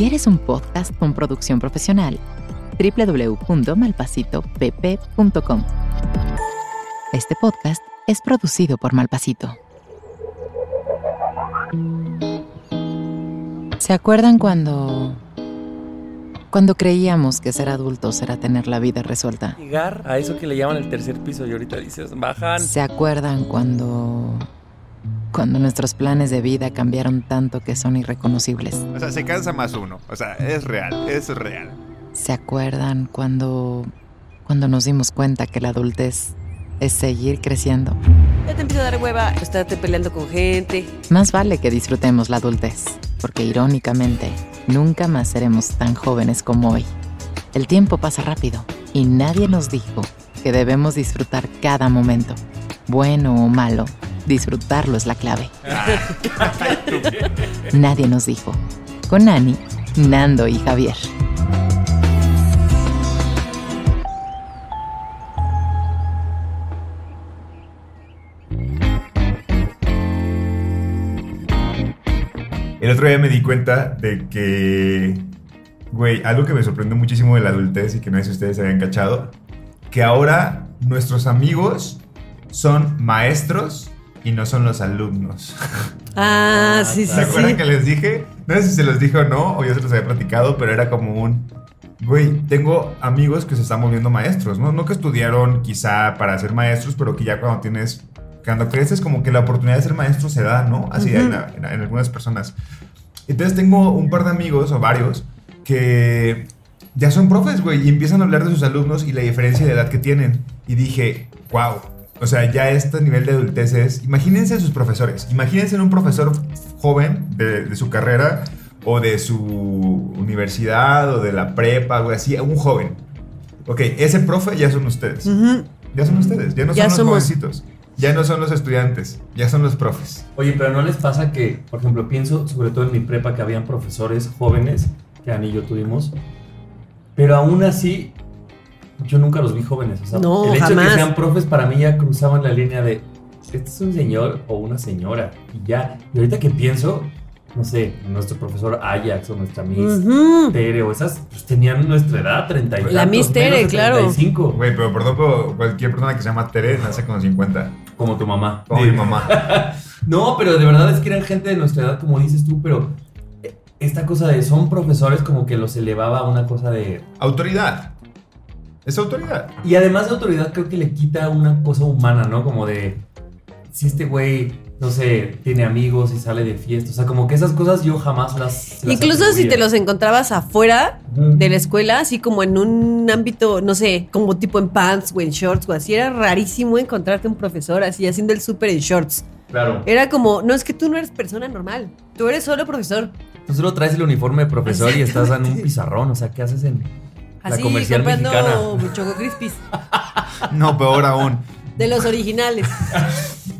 ¿Quieres un podcast con producción profesional? www.malpasitopp.com. Este podcast es producido por Malpasito. ¿Se acuerdan cuando cuando creíamos que ser adultos era tener la vida resuelta? Llegar a eso que le llaman el tercer piso y ahorita dices, bajan. ¿Se acuerdan cuando cuando nuestros planes de vida cambiaron tanto que son irreconocibles? O sea, se cansa más uno. O sea, es real, es real. ¿Se acuerdan cuando cuando nos dimos cuenta que la adultez es seguir creciendo? Ya te empieza a dar hueva estarte peleando con gente. Más vale que disfrutemos la adultez, porque irónicamente, nunca más seremos tan jóvenes como hoy. El tiempo pasa rápido y nadie nos dijo que debemos disfrutar cada momento, bueno o malo. Disfrutarlo es la clave. Nadie nos dijo. Con Ani, Nando y Javier. El otro día me di cuenta de que, güey, algo que me sorprendió muchísimo de la adultez y que no sé si ustedes se habían cachado, que ahora nuestros amigos son maestros y no son los alumnos. Ah, sí, sí, ¿Se acuerdan sí. que les dije? No sé si se los dije o no, o yo se los había platicado, pero era como un... Güey, tengo amigos que se están volviendo maestros, ¿no? No que estudiaron quizá para ser maestros, pero que ya cuando tienes... Cuando creces como que la oportunidad de ser maestro se da, ¿no? Así en, en- en algunas personas. Entonces tengo un par de amigos, o varios, que ya son profes, güey, y empiezan a hablar de sus alumnos y la diferencia de edad que tienen. Y dije, wow. O sea, ya este nivel de adultez es... Imagínense a sus profesores. Imagínense en un profesor joven de, de su carrera o de su universidad o de la prepa, güey, así, un joven. Ok, ese profe ya son ustedes. Ujú. Ya son ustedes. Ya no Ya son los somos. jovencitos. Ya no son los estudiantes. Ya son los profes. Oye, pero ¿no les pasa que, por ejemplo, pienso sobre todo en mi prepa que habían profesores jóvenes, que Ani y yo tuvimos, pero aún así yo nunca los vi jóvenes. O sea, No, el hecho de jamás. que sean profes para mí ya cruzaban la línea de, este es un señor o una señora, y ya. Y ahorita que pienso, no sé, nuestro profesor Ajax o nuestra Miss Ujú. Tere o esas, pues tenían nuestra edad, 30 y La tantos, Miss Tere, de claro. 35, Güey, pero perdón, pero cualquier persona que se llama Tere nace con 50. como tu mamá. Como Sí. mi mamá. No, pero de verdad es que eran gente de nuestra edad, como dices tú, pero esta cosa de son profesores como que los elevaba a una cosa de... Autoridad. Es autoridad. Y además de autoridad creo que le quita una cosa humana, ¿no? Como de... Si este güey, no sé, tiene amigos y sale de fiesta. O sea, como que esas cosas yo jamás las... las Incluso si te los encontrabas afuera de la escuela, así como en un ámbito, no sé, como tipo en pants o en shorts o así, era rarísimo encontrarte un profesor así haciendo el súper en shorts. Claro. Era como, no es que tú no eres persona normal, tú eres solo profesor. Tú solo traes el uniforme de profesor y estás en un pizarrón. O sea, ¿qué haces en la Así comercial comprando mexicana? Choco Crispies No, peor aún. De los originales.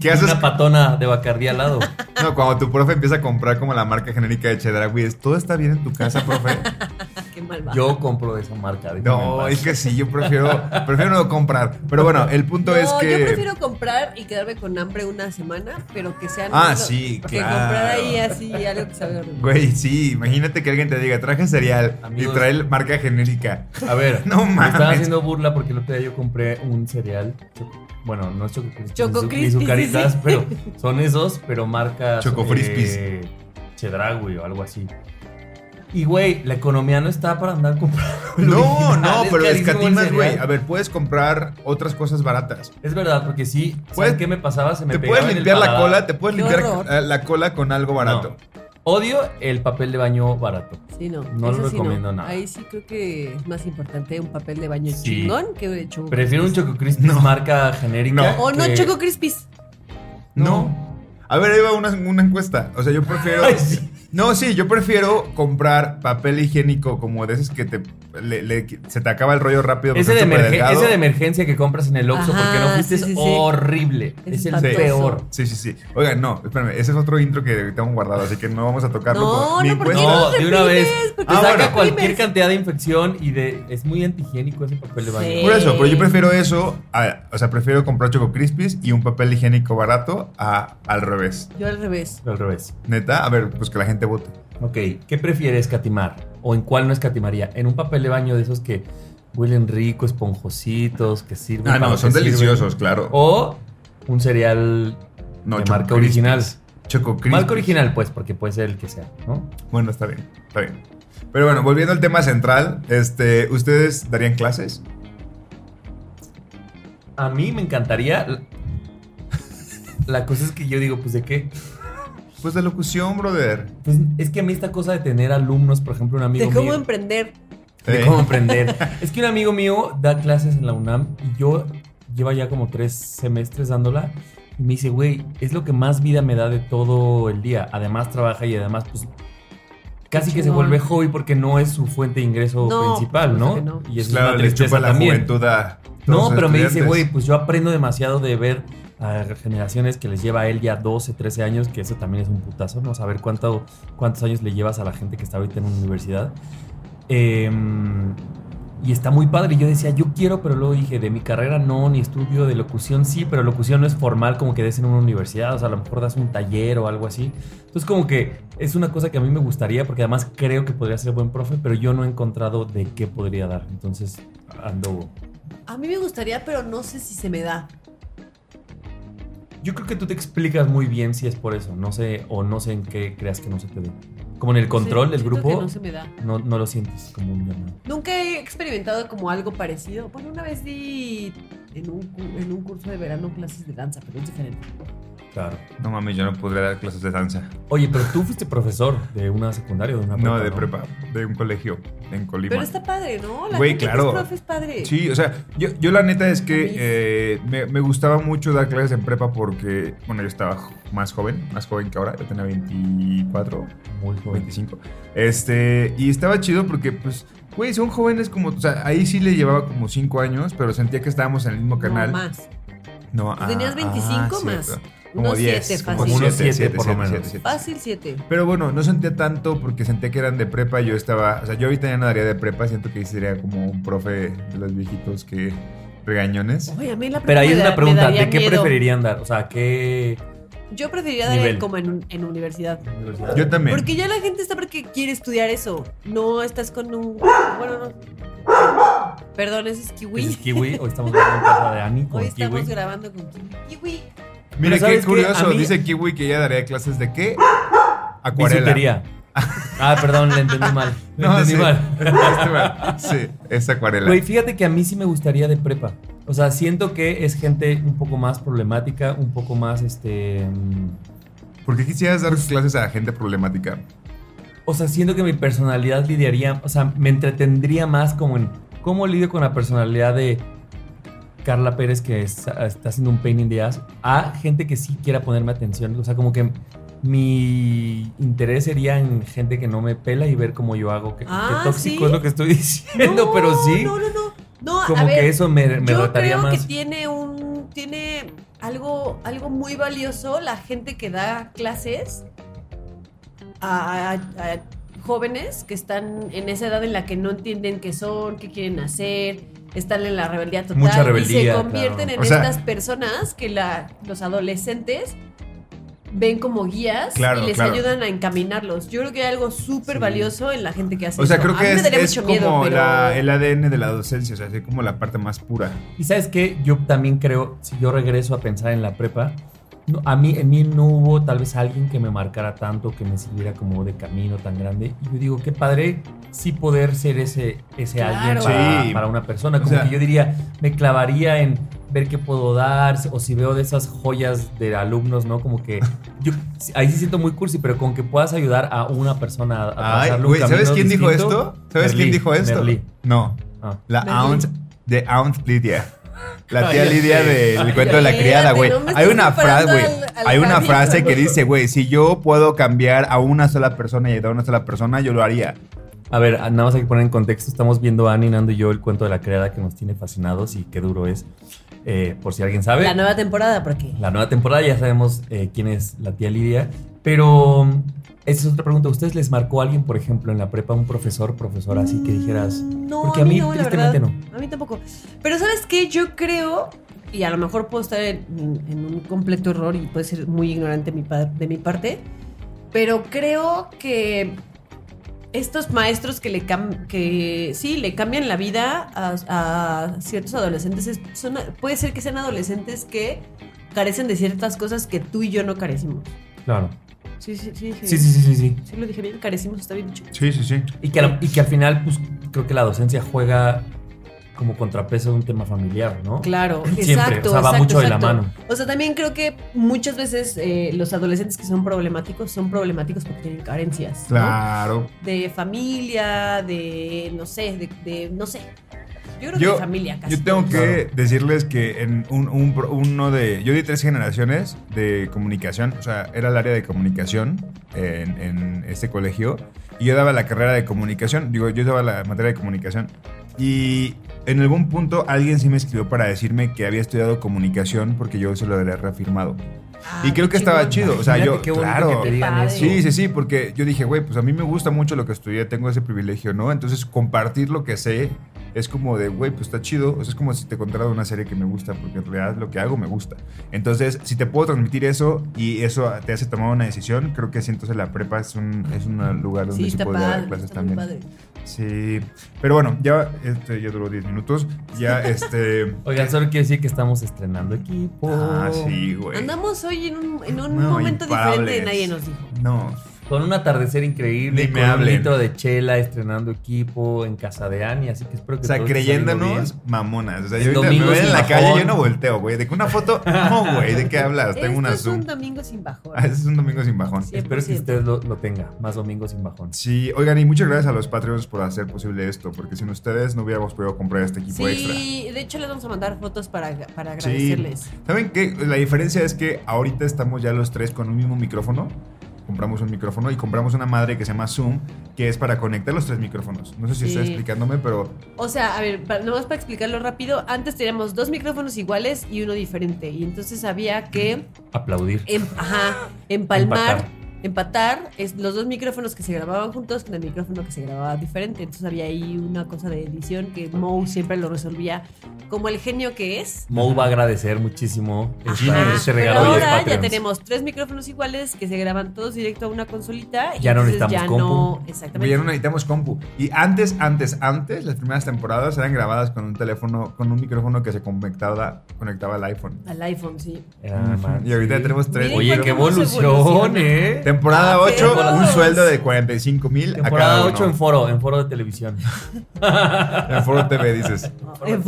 ¿Qué haces? Una patona de Bacardí al lado. No, cuando tu profe empieza a comprar como la marca genérica de Chedraui, es todo está bien en tu casa, profe. Qué malvado. Yo compro esa marca. No, es que sí, yo prefiero, prefiero no comprar. Pero bueno, el punto No, es que. yo prefiero comprar y quedarme con hambre una semana, pero que sea Ah, sí, claro. comprar ahí así algo que salga rico. Güey, sí, imagínate que alguien te diga, traje cereal Amigos. y trae marca genérica. A ver, No me mames. están haciendo burla porque el otro día yo compré un cereal. Bueno, no es Choco Choco ni ni sucaritas, sí. pero son esos, pero marcas. Choco Frispies. Eh, Chedraui o algo así. Y güey, la economía no está para andar comprando. No, no, pero escatimas, güey. A ver, puedes comprar otras cosas baratas. Es verdad, porque sí. Puedes- ¿Sabes qué me pasaba? Se me Te puedes limpiar la cola, te puedes limpiar la cola con algo barato. Odio el papel de baño barato. Sí, no. No eso lo sí recomiendo nada. Ahí sí creo que es más importante un papel de baño Sí. chingón que Choco Prefiero un. Choco Crispies No. marca genérica. No. O no, que- Choco Crispies. No. A ver, ahí va una, una encuesta. O sea, yo prefiero. Ay, sí. No, sí, yo prefiero comprar papel higiénico como de esos que te, le- le- se te acaba el rollo rápido. Ese de, ese emergencia que compras en el Oxxo porque no fuiste sí, sí, es horrible. Es Es el espantoso. peor. Sí, sí, sí. Oigan, no, espérame, ese es otro intro que tengo guardado, así que no vamos a tocarlo. No, no, ¿por qué encuesta- No, de una vez. Te Ah, saca bueno. cualquier cantidad de infección y de es muy antihigiénico ese papel de baño. Sí. Por eso, pero yo prefiero eso, a- o sea, prefiero comprar Choco Crispies y un papel higiénico barato a, al revés. Yo al revés. Al revés. Neta, a ver, pues que la gente vote. Ok, ¿qué prefieres, Catimar? ¿O en cuál no escatimaría? En un papel de baño de esos que huelen rico, esponjositos, que sirven. Ah, para no, son sirven. deliciosos, claro. O un cereal No, de marca original. Choco Crispies. Marca original, pues, porque puede ser el que sea, ¿no? Bueno, está bien, está bien. Pero bueno, volviendo al tema central, este, ¿ustedes darían clases? A mí me encantaría. La cosa es que yo digo, pues, ¿de qué? Pues de locución, brother. Pues es que a mí esta cosa de tener alumnos, por ejemplo, un amigo De cómo mío. emprender. de Eh. cómo emprender. es que un amigo mío da clases en la UNAM y yo lleva ya como tres semestres dándola. Y me dice, güey, es lo que más vida me da de todo el día. Además trabaja y además, pues, casi que se vuelve hobby porque no es su fuente de ingreso No, principal, por ¿no? no. Y eso claro, es una chupa la también. juventud a todos No, pero me dice, güey, pues yo aprendo demasiado de ver a generaciones que les lleva a él ya 12, 13 años, que eso también es un putazo, ¿no? Saber cuánto, cuántos años le llevas a la gente que está ahorita en una universidad. Em, y está muy padre. Y yo decía, yo quiero, pero luego dije, de mi carrera no, ni estudio de locución sí, pero locución no es formal como que des en una universidad, o sea, a lo mejor das un taller o algo así. Entonces, como que es una cosa que a mí me gustaría, porque además creo que podría ser buen profe, pero yo no he encontrado de qué podría dar. Entonces, ando A mí me gustaría, pero no sé si se me da. Yo creo que tú te explicas muy bien si es por eso. No sé, o no sé en qué creas que no se te ve. Como en el control Sí, del grupo, que no se me da. no, no lo sientes como un llamado. Nunca he experimentado como algo parecido. Bueno, una vez di en un, en un curso de verano clases de danza, pero es diferente. Claro. No mames, yo no podría dar clases de danza. Oye, pero tú fuiste profesor de una secundaria o de una prepa. No, de prepa, de un colegio en Colima. Pero está padre, ¿no? La Güey, gente que claro. es profe es padre. Sí, o sea, yo, yo la neta es que eh, me, me gustaba mucho dar clases en prepa porque, bueno, yo estaba más joven, más joven que ahora, yo tenía 24, Muy joven. 25. Este, y estaba chido porque, pues, güey, son jóvenes como, o sea, ahí sí le llevaba como 5 años, pero sentía que estábamos en el mismo canal. No más. No, Tú tenías 25 más. cierto. Como Unos 10, siete, como fácil. Unos 7, siete, por lo menos. Fácil 7. Pero bueno, no sentía tanto porque sentía que eran de prepa. Yo estaba, o sea, yo ahorita ya no daría de prepa. Siento que sería como un profe de los viejitos que regañones. Oye, a mí la Pero ahí es una pregunta, ¿de qué miedo. preferirían dar? O sea, ¿qué Yo preferiría dar como en, en universidad. universidad? Yo también. Porque ya la gente está porque quiere estudiar eso. No estás con un. Bueno, no. Perdón, ese es Kiwi. ¿Ese es kiwi? Hoy estamos grabando en casa de Ani con Hoy estamos grabando con Kiwi. Kiwi. Mira qué curioso. Mí- Dice Kiwi que ella daría clases de qué? Acuarela. Bisutería. Ah, perdón, le entendí mal. Le No, entendí sí. mal. Mal. Sí, es acuarela. Güey, fíjate que a mí sí me gustaría de prepa. O sea, siento que es gente un poco más problemática, un poco más, este... mm, ¿Por qué quisieras dar clases a gente problemática? O sea, siento que mi personalidad lidiaría, o sea, me entretendría más como en cómo lidio con la personalidad de Carla Pérez que es- está haciendo un pain in the ass a gente que sí quiera ponerme atención. O sea, como que mi interés sería en gente que no me pela y ver cómo yo hago. Que, Ah, que tóxico ¿sí? es lo que estoy diciendo, No, pero sí. No, no, no. No, a como ver, que eso me, me yo retaría creo más. que tiene un. Tiene algo, algo muy valioso la gente que da clases a, a- a jóvenes que están en esa edad en la que no entienden qué son, qué quieren hacer, están en la rebeldía total Mucha y rebeldía, se convierten claro. en O sea- estas personas que la, los adolescentes ven como guías Claro, y les claro. ayudan a encaminarlos. Yo creo que hay algo súper Sí. valioso en la gente que hace O sea, eso. creo A mí que me es, daría es mucho como miedo, pero... la- el ADN de la docencia, o sea, así como la parte más pura. Y sabes qué, yo también creo, si yo regreso a pensar en la prepa, no, a mí, en mí no hubo tal vez alguien que me marcara tanto, que me sirviera como de camino tan grande. Y yo digo, qué padre sí poder ser ese, ese Claro. alguien para, Sí. para una persona. O Como sea- que yo diría, me clavaría en ver qué puedo dar, o si veo de esas joyas de alumnos, ¿no? Como que yo ahí sí siento muy cursi, pero con que puedas ayudar a una persona a, Ay, güey, ¿sabes quién dijo esto? ¿Sabes Merlí, quién dijo esto? Merlí. No, Ah. la Merlí. Aunt de Aunt Lydia. La tía Lidia del cuento de la criada, güey. no Hay una frase, güey. Hay una frase que dice, güey, si yo puedo cambiar a una sola persona y ayudar a una sola persona, yo lo haría. A ver, nada más hay que poner en contexto. Estamos viendo a Ani, Nando y yo el cuento de la criada que nos tiene fascinados y qué duro es. Eh, por si alguien sabe. La nueva temporada, porque La nueva temporada ya sabemos eh, quién es la tía Lidia. Pero mm, esa es otra pregunta. ¿A ustedes les marcó alguien, por ejemplo, en la prepa, un profesor, profesora, así que dijeras? No, Porque a mí, no, la tristemente, no. A mí tampoco. Pero ¿sabes qué? Yo creo, y a lo mejor puedo estar en, en un completo error y puede ser muy ignorante mi de mi parte, pero creo que estos maestros que le cam- que sí le cambian la vida a, a ciertos adolescentes son, puede ser que sean adolescentes que carecen de ciertas cosas que tú y yo no carecimos. Claro. Sí, sí, sí. Sí, sí, sí, sí, sí. Sí lo dije bien, carecimos, está bien dicho. Sí, sí, sí. Y que, al, y que al final, pues creo que la docencia juega como contrapeso de un tema familiar, ¿no? Claro, Siempre, exacto. o sea, va exacto, mucho de la exacto. mano. O sea, también creo que muchas veces eh, los adolescentes que son problemáticos son problemáticos porque tienen carencias. ¿no? Claro. De familia, de no sé, de, de- no sé. Yo creo que familia casi. yo tengo que Claro. decirles que en un, un pro- uno de. Yo di tres generaciones de comunicación. O sea, era el área de comunicación en, en este colegio. Y yo daba la carrera de comunicación. Digo, yo daba la materia de comunicación. Y en algún punto alguien sí me escribió para decirme que había estudiado comunicación porque yo se lo había reafirmado. Ah, y creo que estaba chido. O sea, yo. qué Claro. que te digan eso. Sí, sí, sí, porque yo dije, güey, pues a mí me gusta mucho lo que estudié, tengo ese privilegio, ¿no? Entonces compartir lo que sé es como de, güey, pues está chido. O sea, es como si te contara una serie que me gusta, porque en realidad lo que hago me gusta. Entonces, si te puedo transmitir eso y eso te hace tomar una decisión, creo que sí, entonces la prepa es un, es un lugar donde Sí, sí, está puedo dar clases también. padre. Sí, pero bueno, ya, este, ya duró 10 minutos. Ya, este... Oigan, solo quiero decir que estamos estrenando equipo. Ah, sí, güey. Andamos hoy en un, en un No, momento imparables. diferente, nadie nos dijo. No, Con un atardecer increíble, Ni con un litro de chela, estrenando equipo en casa de Ani, así que espero que O sea, creyéndonos mamonas. O sea, yo ahorita me domingo ven en la bajón. calle, yo no volteo, güey. De que una foto, no, güey, ¿de qué hablas? Tengo una es Zoom. un domingo sin bajón. Ah, es un domingo sin bajón. Sí. Espero que 100%. usted lo, lo tenga, más domingos sin bajón. Sí, oigan, y muchas gracias a los Patreons por hacer posible esto, porque sin ustedes no hubiéramos podido comprar este equipo extra. Sí, de hecho les vamos a mandar fotos para, para Sí. agradecerles. ¿Saben qué? La diferencia es que ahorita estamos ya los tres con un mismo micrófono. Compramos un micrófono y compramos una madre que se llama Zoom, que es para conectar los tres micrófonos. No sé si Sí. estoy explicándome, pero O sea, a ver, para, nomás para explicarlo rápido, antes teníamos dos micrófonos iguales y uno diferente. Y entonces había que Aplaudir. em- ajá, empalmar, Empatar. Empatar es, los dos micrófonos que se grababan juntos con el micrófono que se grababa diferente. Entonces había ahí una cosa de edición que Mo siempre lo resolvía como el genio que es. Mo va a agradecer muchísimo esta- Ajá, este pero regalo de los ahora ya tenemos tres micrófonos iguales que se graban todos directo a una consolita. y Ya no entonces necesitamos ya no, compu. exactamente. ya no necesitamos compu. Y antes, antes, antes, las primeras temporadas eran grabadas con un teléfono, con un micrófono que se conectaba, conectaba al iPhone. Al iPhone, sí. Ah, man, Y ahorita sí. tenemos tres. Oye, qué evolución. ¿eh? Temporada Ah, 8, un perros. sueldo de 45 mil a cada Temporada uno. 8 en foro, en foro de televisión. En Foro TV dices. En-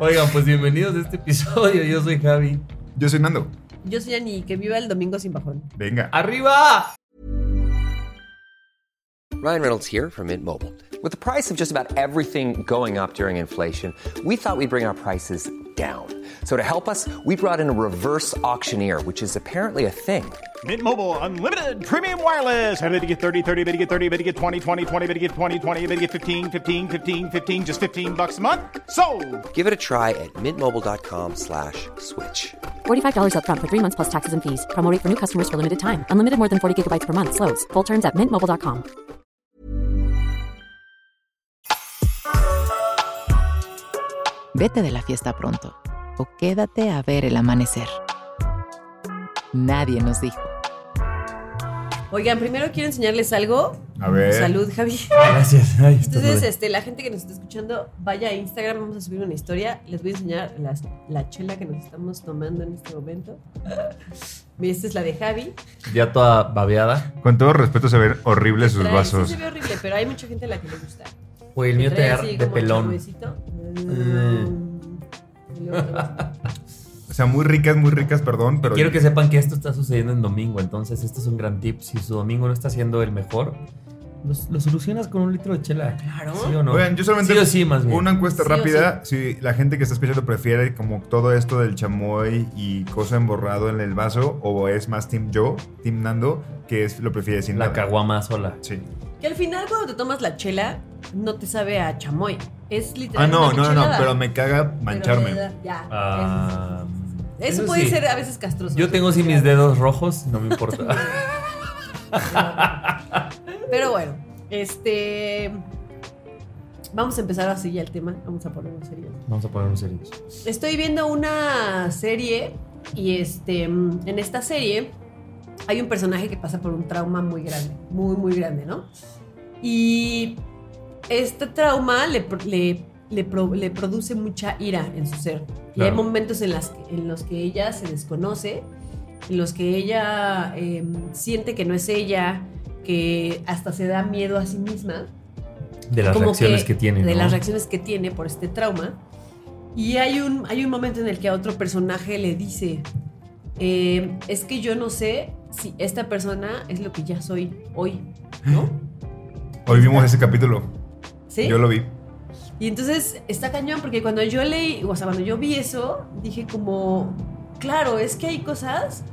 Oigan, pues bienvenidos a este episodio. Yo soy Javi. Yo soy Nando. Yo soy Ani, que viva el domingo sin bajón. Venga. ¡Arriba! Ryan Reynolds here from Mint Mobile. With the price of just about everything going up during inflation, we thought we'd bring our prices down. So to help us, we brought in a reverse auctioneer, which is apparently a thing. Mint Mobile unlimited premium wireless. Ready to get 30, 30, bit to get 30, bit to get 20, 20, 20, bit to get 20, 20, bit to get 15, 15, 15, 15 just 15 bucks a month. So, Give it a try at mintmobile.com slash switch. $45 upfront for three months plus taxes and fees. Promo rate for new customers for limited time. Unlimited more than 40 gigabytes per month. Slows. Full terms at mintmobile.com. Vete de la fiesta pronto o quédate a ver el amanecer. Nadie nos dijo. Oigan, primero quiero enseñarles algo. A ver. Salud, Javi. Gracias. Ay, Entonces, este, la gente que nos está escuchando, vaya a Instagram, vamos a subir una historia. Les voy a enseñar las- la chela que nos estamos tomando en este momento. Y esta es la de Javi. Ya toda babeada. Con todo respeto, se ven horribles sus Trae- vasos. Sí se ve horrible, pero hay mucha gente a la que le gusta. Oye, el mío te así de como pelón. Mm. O sea, muy ricas, muy ricas, perdón, pero. Quiero que sepan que esto está sucediendo en domingo, entonces este es un gran tip. Si su domingo no está siendo el mejor, lo, solucionas con un litro de chela. Claro. ¿Sí o no? Oigan, yo solamente. Sí o sí, más bien. Una encuesta Sí rápida. Si la gente que está escuchando prefiere como todo esto del chamoy y cosa emborrado en el vaso, o es más Team Yo, Team Nando, que es lo prefiere sin La nada. caguama sola. Sí. Que al final, cuando te tomas la chela, no te sabe a chamoy. Es Ah, literal. no, una no, no, michelada. pero me caga mancharme. Ya. Ah, eso eso puede sí. ser a veces castroso. Yo tengo sí mis dedos rojos, no me importa. Pero bueno, este. Vamos a empezar así ya el tema. Vamos a ponerlo serio. Vamos a ponernos serios. Estoy viendo una serie y este. En esta serie hay un personaje que pasa por un trauma muy grande, muy, muy grande, ¿no? Y este trauma le, le, le pro- le produce mucha ira en su ser. Y hay momentos en, las, en los que ella se desconoce, en los que ella eh, siente que no es ella, que hasta se da miedo a sí misma. De las como reacciones que, tiene. De ¿no? las reacciones que tiene por este trauma. Y hay un, hay un momento en el que a otro personaje le dice, eh, es que yo no sé si esta persona es lo que ya soy hoy, ¿no? Hoy vimos ese capítulo. ¿Sí? Yo lo vi. Y entonces está cañón porque cuando yo leí, o sea, cuando yo vi eso, dije como, claro, es que hay cosas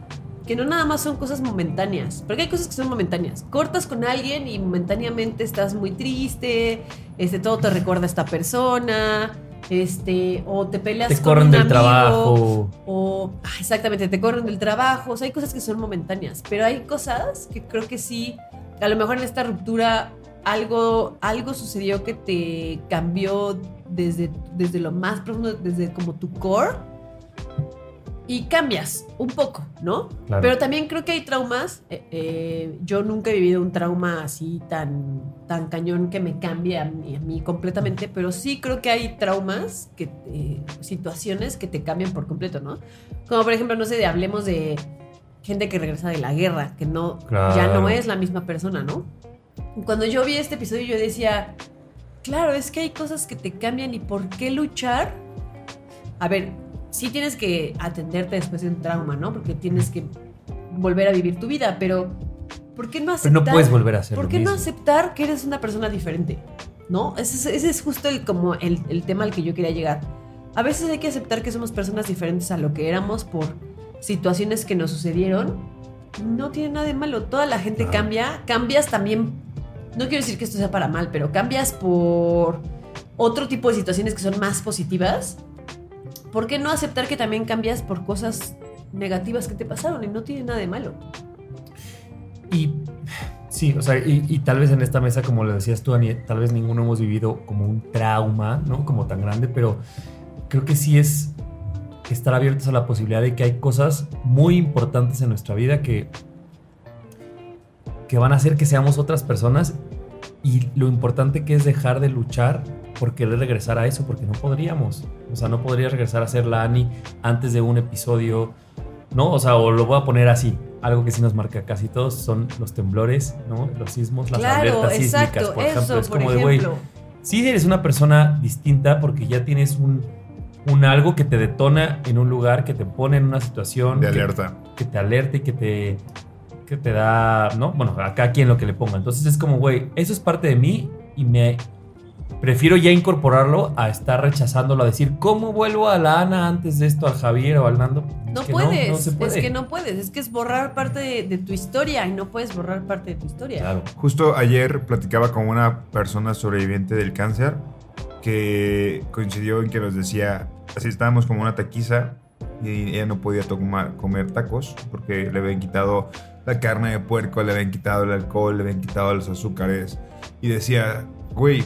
que no nada más son cosas momentáneas, porque hay cosas que son momentáneas. Cortas con alguien y momentáneamente estás muy triste, este, todo te recuerda a esta persona, este, o te peleas Te con corren un del amigo, trabajo. o ah, exactamente, te corren del trabajo, o sea, hay cosas que son momentáneas, pero hay cosas que creo que sí, a lo mejor en esta ruptura algo, algo sucedió que te cambió desde, desde lo más profundo, desde como tu core. Y cambias un poco, ¿no? Claro. Pero también creo que hay traumas. eh, eh, yo nunca he vivido un trauma así tan, tan cañón que me cambie a mí, a mí completamente, pero sí creo que hay traumas, que, eh, situaciones que te cambian por completo, ¿no? Como por ejemplo, no sé, de- hablemos de gente que regresa de la guerra, que no, ya no es la misma persona, ¿no? Cuando yo vi este episodio yo decía, claro, es que hay cosas que te cambian y por qué luchar. A ver, sí tienes que atenderte después de un trauma, ¿no? Porque tienes que volver a vivir tu vida, pero ¿por qué no Pero aceptar? no puedes volver a hacer ¿Por qué no aceptar que eres una persona diferente? ¿No? Ese es, ese es justo el, como el, el tema al que yo quería llegar. A veces hay que aceptar que somos personas diferentes a lo que éramos por situaciones que nos sucedieron. No tiene nada de malo. Toda la gente cambia. Cambias también. No quiero decir que esto sea para mal, pero cambias por otro tipo de situaciones que son más positivas. ¿Por qué no aceptar que también cambias por cosas negativas que te pasaron y no tiene nada de malo? Y sí, o sea, y, tal vez en esta mesa, como le decías tú, Ani, tal vez ninguno hemos vivido como un trauma, ¿no? Como tan grande, pero creo que sí es estar abiertos a la posibilidad de que hay cosas muy importantes en nuestra vida que, que van a hacer que seamos otras personas y lo importante que es dejar de luchar por querer regresar a eso, porque no podríamos. O sea, no podría regresar a ser la Ani antes de un episodio, ¿no? O sea, o lo voy a poner así. Algo que sí nos marca casi todos son los temblores, ¿no? Los sismos, las claro, alertas sísmicas, exacto. por ejemplo. eso, es por como de, güey, ejemplo. sí eres una persona distinta porque ya tienes un, un algo que te detona en un lugar, que te pone en una situación. De que- alerta. que te alerte y que te, que te da, ¿no? Bueno, a cada quien lo que le ponga. Entonces es como, güey, eso es parte de mí y me prefiero ya incorporarlo a estar rechazándolo, a decir, ¿cómo vuelvo a la Ana antes de esto, al Javier o al Nando? Es No que puedes, no se puede. es que no puedes, es que es borrar parte de, de tu historia y no puedes borrar parte de tu historia. Claro. Justo ayer platicaba con una persona sobreviviente del cáncer que coincidió en que nos decía, así estábamos como una taquiza y ella no podía tomar- comer tacos porque le habían quitado la carne de puerco, le habían quitado el alcohol, le habían quitado los azúcares y decía, güey,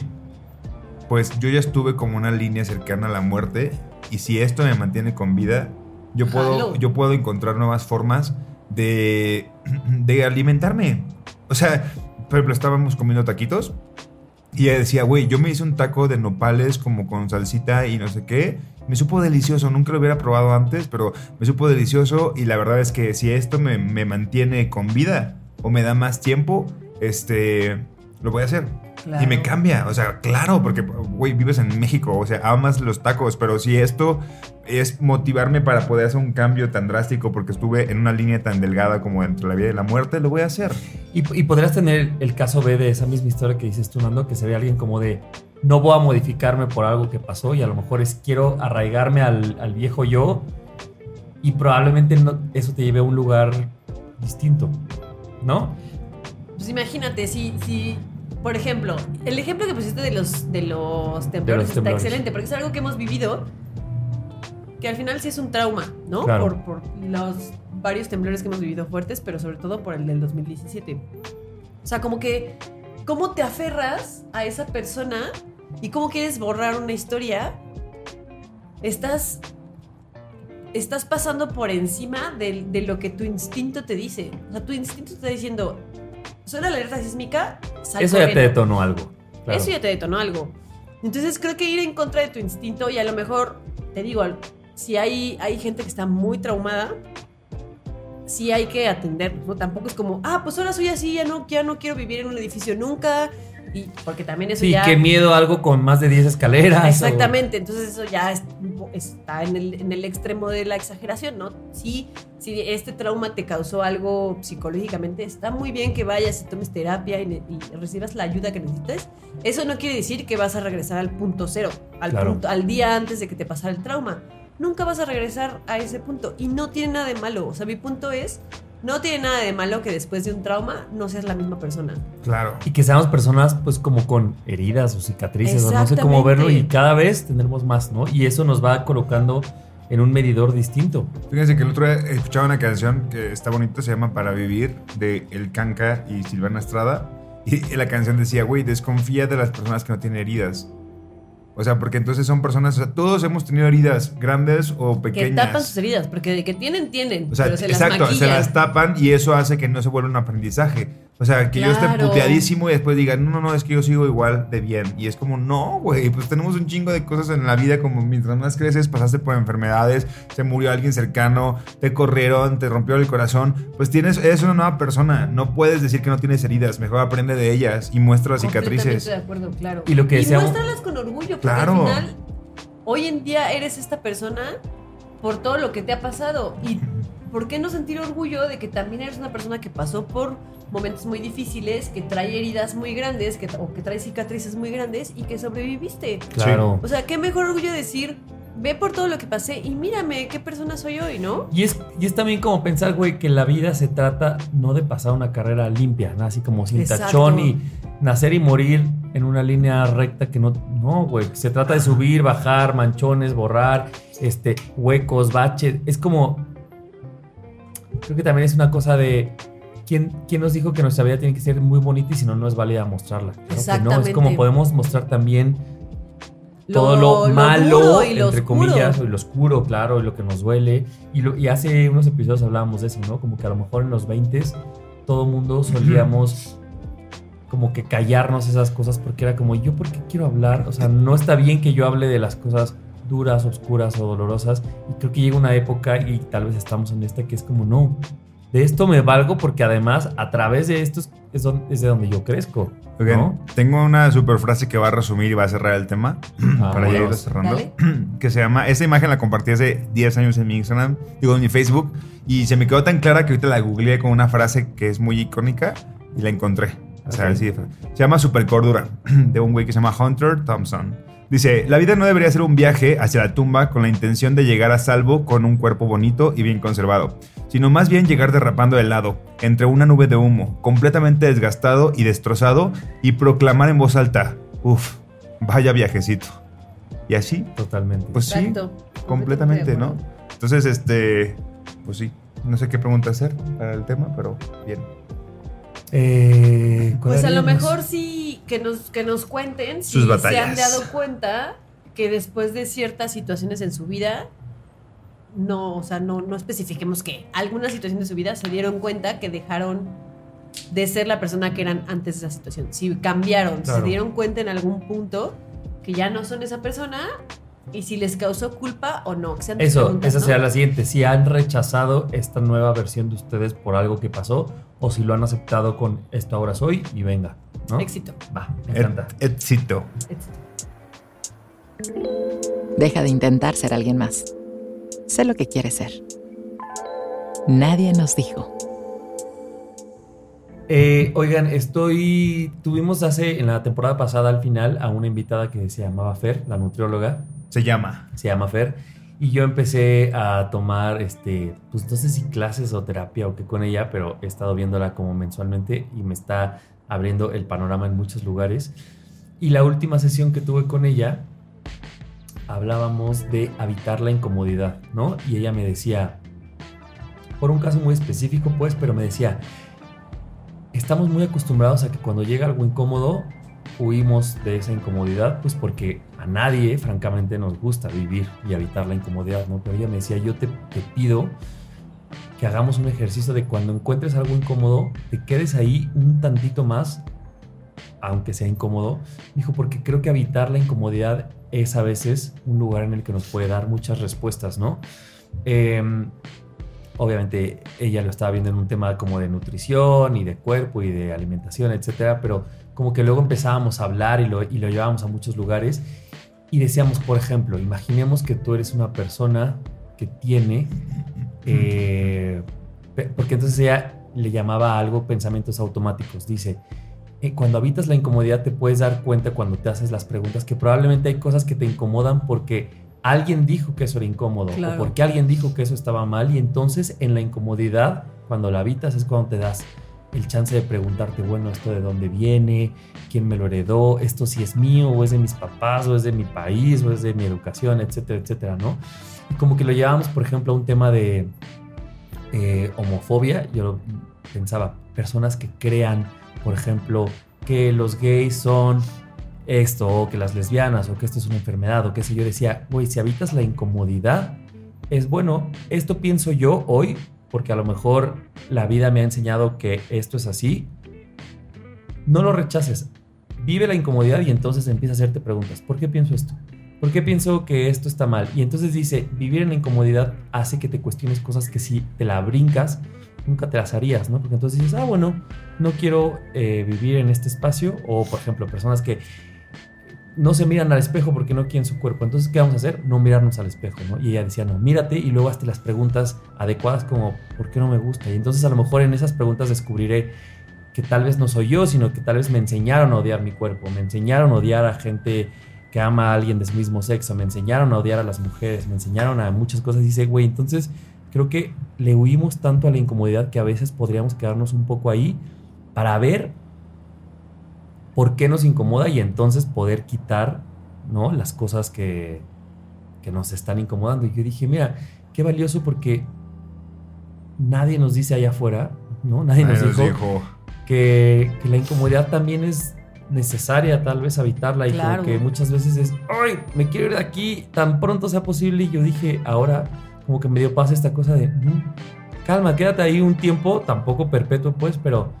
pues yo ya estuve como una línea cercana a la muerte y si esto me mantiene con vida, yo puedo, yo puedo encontrar nuevas formas de, de alimentarme. O sea, por ejemplo, estábamos comiendo taquitos y ella decía, güey, yo me hice un taco de nopales como con salsita y no sé qué. Me supo delicioso, nunca lo hubiera probado antes, pero me supo delicioso y la verdad es que si esto me, me mantiene con vida o me da más tiempo, este, lo voy a hacer. Claro. Y me cambia, o sea, claro, porque, güey, vives en México, o sea, amas los tacos, pero si esto es motivarme para poder hacer un cambio tan drástico porque estuve en una línea tan delgada como entre la vida y la muerte, lo voy a hacer. Y, y podrías tener el caso B de esa misma historia que dices tú, Nando, que sería alguien como de no voy a modificarme por algo que pasó y a lo mejor es quiero arraigarme al, al viejo yo y probablemente no- eso te lleve a un lugar distinto, ¿no? Pues imagínate, si, si, por ejemplo, el ejemplo que pusiste de los, de los temblores está temblores. excelente, porque es algo que hemos vivido, que al final sí es un trauma, ¿no? Claro. Por, por los varios temblores que hemos vivido fuertes, pero sobre todo por el del 2017. O sea, como que, ¿cómo te aferras a esa persona y cómo quieres borrar una historia? Estás estás pasando por encima de, de lo que tu instinto te dice. O sea, tu instinto te está diciendo, suena la alerta sísmica, sal Eso ya te corriendo". detonó algo. claro. Eso ya te detonó algo. Entonces creo que ir en contra de tu instinto y a lo mejor, te digo, si hay, hay gente que está muy traumada, sí hay que atender, ¿no? Tampoco es como, ah, pues ahora soy así, ya no, ya no quiero vivir en un edificio nunca. Y porque también eso Sí, ya... qué miedo algo con más de 10 escaleras. o- Exactamente, entonces eso ya es- está en el, en el extremo de la exageración, ¿no? Sí, si este trauma te causó algo psicológicamente, está muy bien que vayas y tomes terapia y, y recibas la ayuda que necesites. Eso no quiere decir que vas a regresar al punto cero, al, Claro. punto- al día antes de que te pasara el trauma. Nunca vas a regresar a ese punto y no tiene nada de malo. O sea, mi punto es, no tiene nada de malo que después de un trauma no seas la misma persona. Claro. Y que seamos personas pues como con heridas o cicatrices o no sé cómo verlo y cada vez tendremos más, ¿no? Y eso nos va colocando en un medidor distinto. Fíjense que el otro día escuchaba una canción que está bonita, se llama Para Vivir, de El Canca y Silvana Estrada. Y la canción decía, güey, desconfía de las personas que no tienen heridas. O sea, porque entonces son personas, o sea, todos hemos tenido heridas grandes o Que pequeñas. tapan sus heridas, porque de que tienen, tienen. O sea, pero se las exacto, se las tapan y eso hace que no se vuelva un aprendizaje. O sea, que yo esté Claro. puteadísimo y después diga, no, no, no, es que yo sigo igual de bien. Y es como, no, güey, pues tenemos un chingo de cosas en la vida, como mientras más creces, pasaste por enfermedades, se murió alguien cercano, te corrieron, te rompió el corazón. Pues tienes, eres una nueva persona. No puedes decir que no tienes heridas, mejor aprende de ellas y muestra las cicatrices. de acuerdo, claro. Y lo que decíamos- muéstralas con orgullo, porque Claro. al final, hoy en día eres esta persona por todo lo que te ha pasado. Y ¿por qué no sentir orgullo de que también eres una persona que pasó por momentos muy difíciles, que trae heridas muy grandes, que, o que trae cicatrices muy grandes y que sobreviviste? Claro. O sea, qué mejor orgullo decir, ve por todo lo que pasé y mírame qué persona soy hoy, ¿no? Y es, y es también como pensar, güey, que la vida se trata no de pasar una carrera limpia, ¿no? así como sin Exacto. tachón y nacer y morir en una línea recta que no, no, güey, se trata de subir, bajar, manchones, borrar, este, huecos, baches, es como, creo que también es una cosa de, ¿quién, quién nos dijo que nuestra vida tiene que ser muy bonita y si no, no es válida mostrarla? Claro que no, es Exactamente. como podemos mostrar también todo lo, lo malo, duro y lo entre oscuro. comillas, y lo oscuro, claro, y lo que nos duele. Y, lo- y hace unos episodios hablábamos de eso, ¿no? Como que a lo mejor en los 20 todo mundo solíamos como que callarnos esas cosas porque era como, ¿yo por qué quiero hablar? O sea, no está bien que yo hable de las cosas duras, oscuras o dolorosas. Y creo que llega una época, y tal vez estamos en esta, que es como, no, de esto me valgo porque además a través de esto es, es don- es de donde yo crezco. Tengo una super frase que va a resumir y va a cerrar el tema Ah, para ya bueno. irlo cerrando. Dale. Que se llama, esa imagen la compartí hace 10 años en mi Instagram, digo en mi Facebook, y se me quedó tan clara que ahorita la googleé con una frase que es muy icónica y la encontré. O sea, Ok. así de fra- Se llama Super Cordura, de un güey que se llama Hunter Thompson. Dice, la vida no debería ser un viaje hacia la tumba con la intención de llegar a salvo con un cuerpo bonito y bien conservado, sino más bien llegar derrapando de lado, entre una nube de humo, completamente desgastado y destrozado, y proclamar en voz alta, uff, vaya viajecito. Y así, Totalmente. pues sí, Exacto. completamente, de ¿no? Entonces, este, pues sí, no sé qué pregunta hacer para el tema, pero bien. Eh, ¿cuál Pues a lo mejor sí que nos, que nos cuenten si Sus se han dado cuenta que después de ciertas situaciones en su vida, no, o sea, no, no especifiquemos que alguna situación de su vida se dieron cuenta que dejaron de ser la persona que eran antes de esa situación. Si cambiaron, si se dieron cuenta en algún punto que ya no son esa persona y si les causó culpa o no. sean Eso, esa ¿no? será la siguiente. Si han rechazado esta nueva versión de ustedes por algo que pasó o si lo han aceptado con esto ahora soy y venga. ¿no? Éxito. Va, me encanta. Éxito. éxito. Deja de intentar ser alguien más. Sé lo que quieres ser. Nadie nos dijo. Eh, oigan, estoy. Tuvimos hace, en la temporada pasada al final, a una invitada que se llamaba Fer, la nutrióloga. Se llama. se llama Fer. Y yo empecé a tomar, este, pues no sé si clases o terapia o qué con ella, pero he estado viéndola como mensualmente y me está abriendo el panorama en muchos lugares. Y la última sesión que tuve con ella, hablábamos de habitar la incomodidad, ¿no? Y ella me decía, por un caso muy específico, pues, pero me decía, estamos muy acostumbrados a que cuando llega algo incómodo, huimos de esa incomodidad? Pues porque a nadie, francamente, nos gusta vivir y habitar la incomodidad, ¿no? Pero ella me decía, yo te, te pido que hagamos un ejercicio de cuando encuentres algo incómodo, te quedes ahí un tantito más, aunque sea incómodo. Dijo, porque creo que habitar la incomodidad es a veces un lugar en el que nos puede dar muchas respuestas, ¿no? Em, obviamente ella lo estaba viendo en un tema como de nutrición y de cuerpo y de alimentación, etcétera, pero como que luego empezábamos a hablar y lo, y lo llevábamos a muchos lugares y decíamos, por ejemplo, imaginemos que tú eres una persona que tiene, eh, porque entonces ella le llamaba a algo pensamientos automáticos, dice, eh, cuando habitas la incomodidad te puedes dar cuenta cuando te haces las preguntas que probablemente hay cosas que te incomodan porque alguien dijo que eso era incómodo o porque alguien dijo que eso estaba mal y entonces en la incomodidad cuando la habitas es cuando te das el chance de preguntarte, bueno, esto de dónde viene, quién me lo heredó, esto si es mío o es de mis papás o es de mi país o es de mi educación, etcétera, etcétera, ¿no? Y como que lo llevamos, por ejemplo, a un tema de eh, homofobia, yo pensaba, personas que crean por ejemplo, que los gays son esto, o que las lesbianas, o que esto es una enfermedad, o qué sé yo, decía, güey, si habitas la incomodidad, es bueno, esto pienso yo hoy, porque a lo mejor la vida me ha enseñado que esto es así, no lo rechaces, vive la incomodidad y entonces empieza a hacerte preguntas, ¿por qué pienso esto? ¿Por qué pienso que esto está mal? Y entonces dice, vivir en la incomodidad hace que te cuestiones cosas que si te la brincas, nunca te las harías, ¿no? Porque entonces dices, ah, bueno, no quiero eh, vivir en este espacio. O, por ejemplo, personas que no se miran al espejo porque no quieren su cuerpo. Entonces, ¿qué vamos a hacer? No mirarnos al espejo, ¿no? Y ella decía, no, mírate y luego hazte las preguntas adecuadas como, ¿por qué no me gusta? Y entonces a lo mejor en esas preguntas descubriré que tal vez no soy yo, sino que tal vez me enseñaron a odiar mi cuerpo, me enseñaron a odiar a gente que ama a alguien de su mismo sexo, me enseñaron a odiar a las mujeres, me enseñaron a muchas cosas. Y dice, güey, entonces creo que le huimos tanto a la incomodidad que a veces podríamos quedarnos un poco ahí para ver por qué nos incomoda y entonces poder quitar ¿no? las cosas que, que nos están incomodando. Y yo dije, mira, qué valioso porque nadie nos dice allá afuera, ¿no? Nadie, nos, dijo, Que, que, la incomodidad también es necesaria tal vez habitarla y que muchas veces es, ay, me quiero ir de aquí tan pronto sea posible y yo dije, ahora como que me dio paz esta cosa de, mm, calma, quédate ahí un tiempo, tampoco perpetuo pues, pero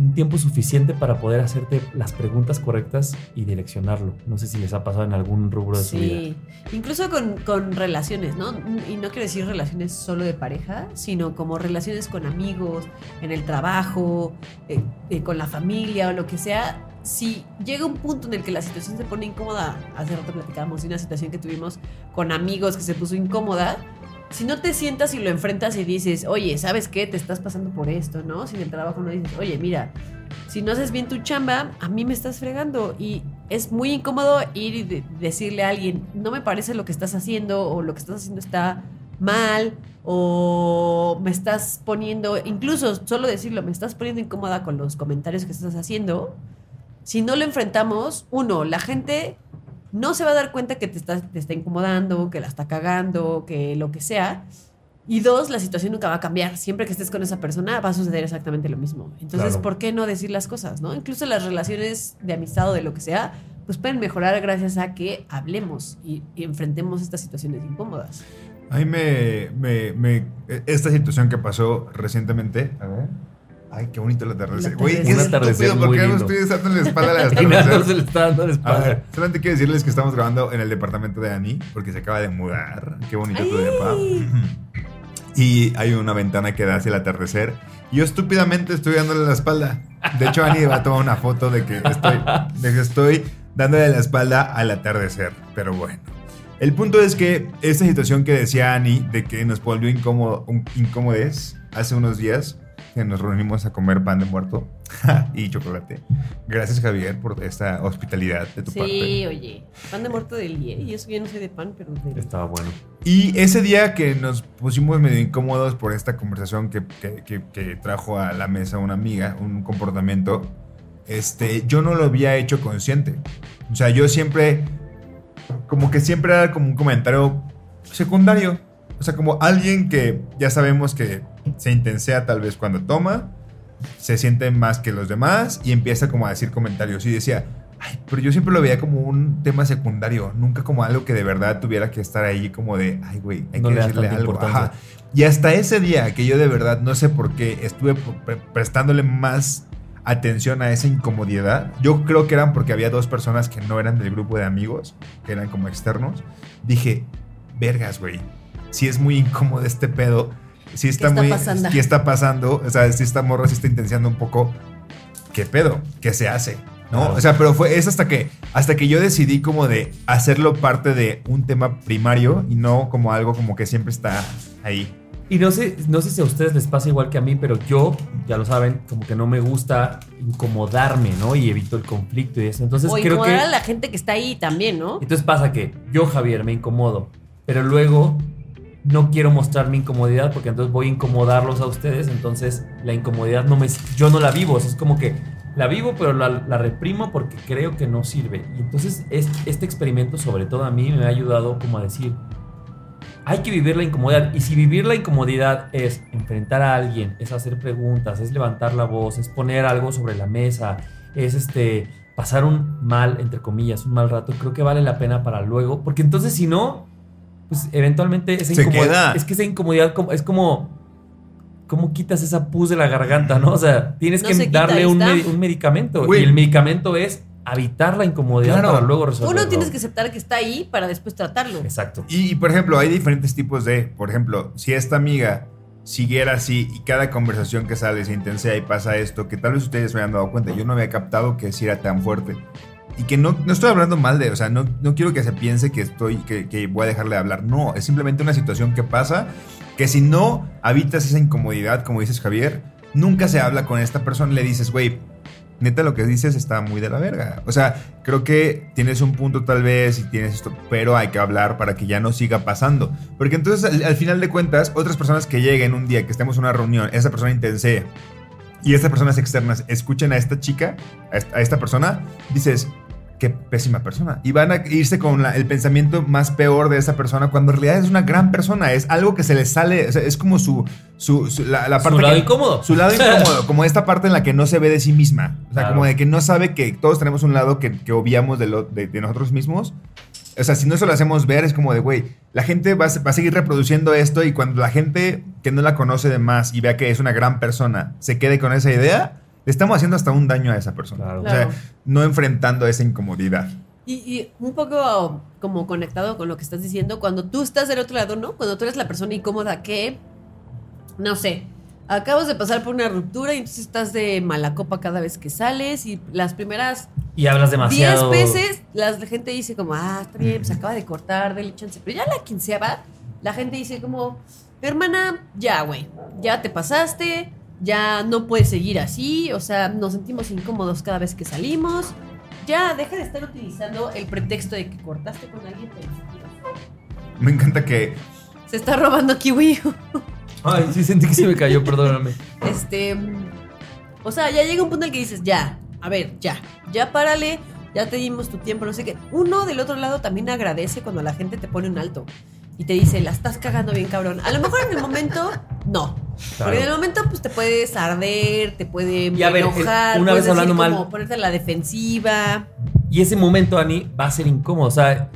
un tiempo suficiente para poder hacerte las preguntas correctas y direccionarlo. No sé si les ha pasado en algún rubro de su vida. Sí, incluso con, relaciones, ¿no? Y no quiero decir relaciones solo de pareja, sino como relaciones con amigos, en el trabajo, eh, eh, con la familia o lo que sea. Si llega un punto en el que la situación se pone incómoda, hace rato platicábamos de una situación que tuvimos con amigos que se puso incómoda, si no te sientas y lo enfrentas y dices, oye, ¿sabes qué? Te estás pasando por esto, ¿no? Si en el trabajo no dices, oye, mira, si no haces bien tu chamba, a mí me estás fregando. Y es muy incómodo ir y decirle a alguien, no me parece lo que estás haciendo o lo que estás haciendo está mal o me estás poniendo, incluso solo decirlo, me estás poniendo incómoda con los comentarios que estás haciendo. Si no lo enfrentamos, uno, la gente no se va a dar cuenta que te está, te está incomodando, que la está cagando, que lo que sea. Y dos, la situación nunca va a cambiar. Siempre que estés con esa persona va a suceder exactamente lo mismo. Entonces, ¿por qué no decir las cosas? ¿no? Incluso las relaciones de amistad o de lo que sea, pues pueden mejorar gracias a que hablemos y, enfrentemos estas situaciones incómodas. A mí me, me, me, Esta situación que pasó recientemente. A ver Ay, qué bonito el atardecer. Güey, qué estúpido, ¿por qué no estoy dando la espalda al atardecer? se le está dando la espalda. A ver, solamente quiero decirles que estamos grabando en el departamento de Annie, porque se acaba de mudar. Qué bonito tu depa. Y hay una ventana que da hacia el atardecer. Yo estúpidamente estoy dándole la espalda. De hecho, Annie va a tomar una foto de que estoy, de que estoy dándole la espalda al atardecer. Pero bueno. El punto es que esta situación que decía Annie de que nos volvió incómodo, incómodes hace unos días que nos reunimos a comer pan de muerto y chocolate. Gracias, Javier, por esta hospitalidad de tu parte. Sí, oye, pan de muerto del día. Y eso yo no sé de pan, pero. Estaba bueno. Y ese día que nos pusimos medio incómodos por esta conversación que, que, trajo a la mesa una amiga, un comportamiento, este, yo no lo había hecho consciente. O sea, yo siempre, como que siempre era como un comentario secundario. O sea, como alguien que ya sabemos que se intensea tal vez cuando toma, se siente más que los demás y empieza como a decir comentarios. Y decía, Ay, pero yo siempre lo veía como un tema secundario, nunca como algo que de verdad tuviera que estar ahí como de, ay, güey, hay No que decirle algo. Ajá. Y hasta ese día que yo de verdad, no sé por qué, estuve pre- prestándole más atención a esa incomodidad, yo creo que eran porque había dos personas que no eran del grupo de amigos, que eran como externos, dije, vergas, güey, si es muy incómodo este pedo, si está, está muy... pasando? ¿Qué está pasando? O sea, si esta morra se está intenciando un poco, ¿qué pedo? ¿Qué se hace? ¿No? Claro. O sea, pero fue es hasta que hasta que yo decidí como de hacerlo parte de un tema primario y no como algo como que siempre está ahí. Y no sé, no sé si a ustedes les pasa igual que a mí, pero yo, ya lo saben, como que no me gusta incomodarme, ¿no? Y evito el conflicto y eso. Entonces o creo incomodar que... a la gente que está ahí también, ¿no? Entonces pasa que yo, Javier, me incomodo, pero luego no quiero mostrar mi incomodidad porque entonces voy a incomodarlos a ustedes, entonces la incomodidad no me... Yo no la vivo, es como que la vivo pero la, la reprimo porque creo que no sirve. Y entonces es- este experimento, sobre todo a mí, me ha ayudado como a decir, hay que vivir la incomodidad. Y si vivir la incomodidad es enfrentar a alguien, es hacer preguntas, es levantar la voz, es poner algo sobre la mesa, es este pasar un mal, entre comillas, un mal rato, creo que vale la pena para luego. Porque entonces si no, pues eventualmente esa Se incomodidad. queda. Es que esa incomodidad como- es como. ¿Cómo quitas esa pus de la garganta, no? O sea, tienes No que se darle un, medicamento. Güey. Y el medicamento es evitar la incomodidad Claro. para luego resolverlo. Uno tienes que aceptar que está ahí para después tratarlo. Exacto. Y, por ejemplo, hay diferentes tipos de, por ejemplo, si esta amiga siguiera así y cada conversación que sale se intensea y pasa esto, que tal vez ustedes me hayan dado cuenta, yo no había captado que sí era tan fuerte. Y que no, no estoy hablando mal de, o sea, no, no quiero que se piense que estoy, que, que voy a dejarle de hablar. No, es simplemente una situación que pasa, que si no habitas esa incomodidad, como dices Javier, nunca se habla con esta persona le dices, güey, neta lo que dices está muy de la verga. O sea, creo que tienes un punto tal vez y tienes esto, pero hay que hablar para que ya no siga pasando. Porque entonces al, al final de cuentas, otras personas que lleguen un día, que estemos en una reunión, esa persona intensee y estas personas externas escuchen a esta chica, a esta persona, dices, qué pésima persona. Y van a irse con la- el pensamiento más peor de esa persona cuando en realidad es una gran persona. Es algo que se le sale, o sea, es como su, su, su- la, la Su parte lado que- incómodo. Su lado incómodo, como esta parte en la que no se ve de sí misma. O sea, Claro. como de que no sabe que todos tenemos un lado que, que obviamos de, lo- de- de nosotros mismos. O sea, si no se lo hacemos ver, es como de, güey, la gente va va a seguir reproduciendo esto y cuando la gente que no la conoce de más y vea que es una gran persona se quede con esa idea, le estamos haciendo hasta un daño a esa persona. Claro. O sea, Claro. no enfrentando esa incomodidad. Y, y un poco como conectado con lo que estás diciendo, cuando tú estás del otro lado, ¿no? Cuando tú eres la persona incómoda que, no sé, acabas de pasar por una ruptura y entonces estás de mala copa cada vez que sales y las primeras Y hablas 10 demasiado. veces la, la gente dice como, ah, está bien, se acaba de cortar, dale chance. Pero ya la quinceava, la gente dice como, hermana, ya, güey, ya te pasaste, ya no puedes seguir así, o sea, nos sentimos incómodos cada vez que salimos. Ya, deja de estar utilizando el pretexto de que cortaste con alguien. pero Me encanta que Se está robando kiwi. Ay, sí sentí que se me cayó, perdóname. Este. O sea, ya llega un punto en el que dices, ya, a ver, ya, ya párale, ya te dimos tu tiempo, no sé qué. Uno del otro lado también agradece cuando la gente te pone un alto y te dice, la estás cagando bien, cabrón. A lo mejor en el momento, no. Porque en el momento, pues te puedes arder, te puede Y a ver, enojar, una puedes vez hablando decir mal- como ponerte a la defensiva. Y ese momento, Ani, va a ser incómodo. O sea,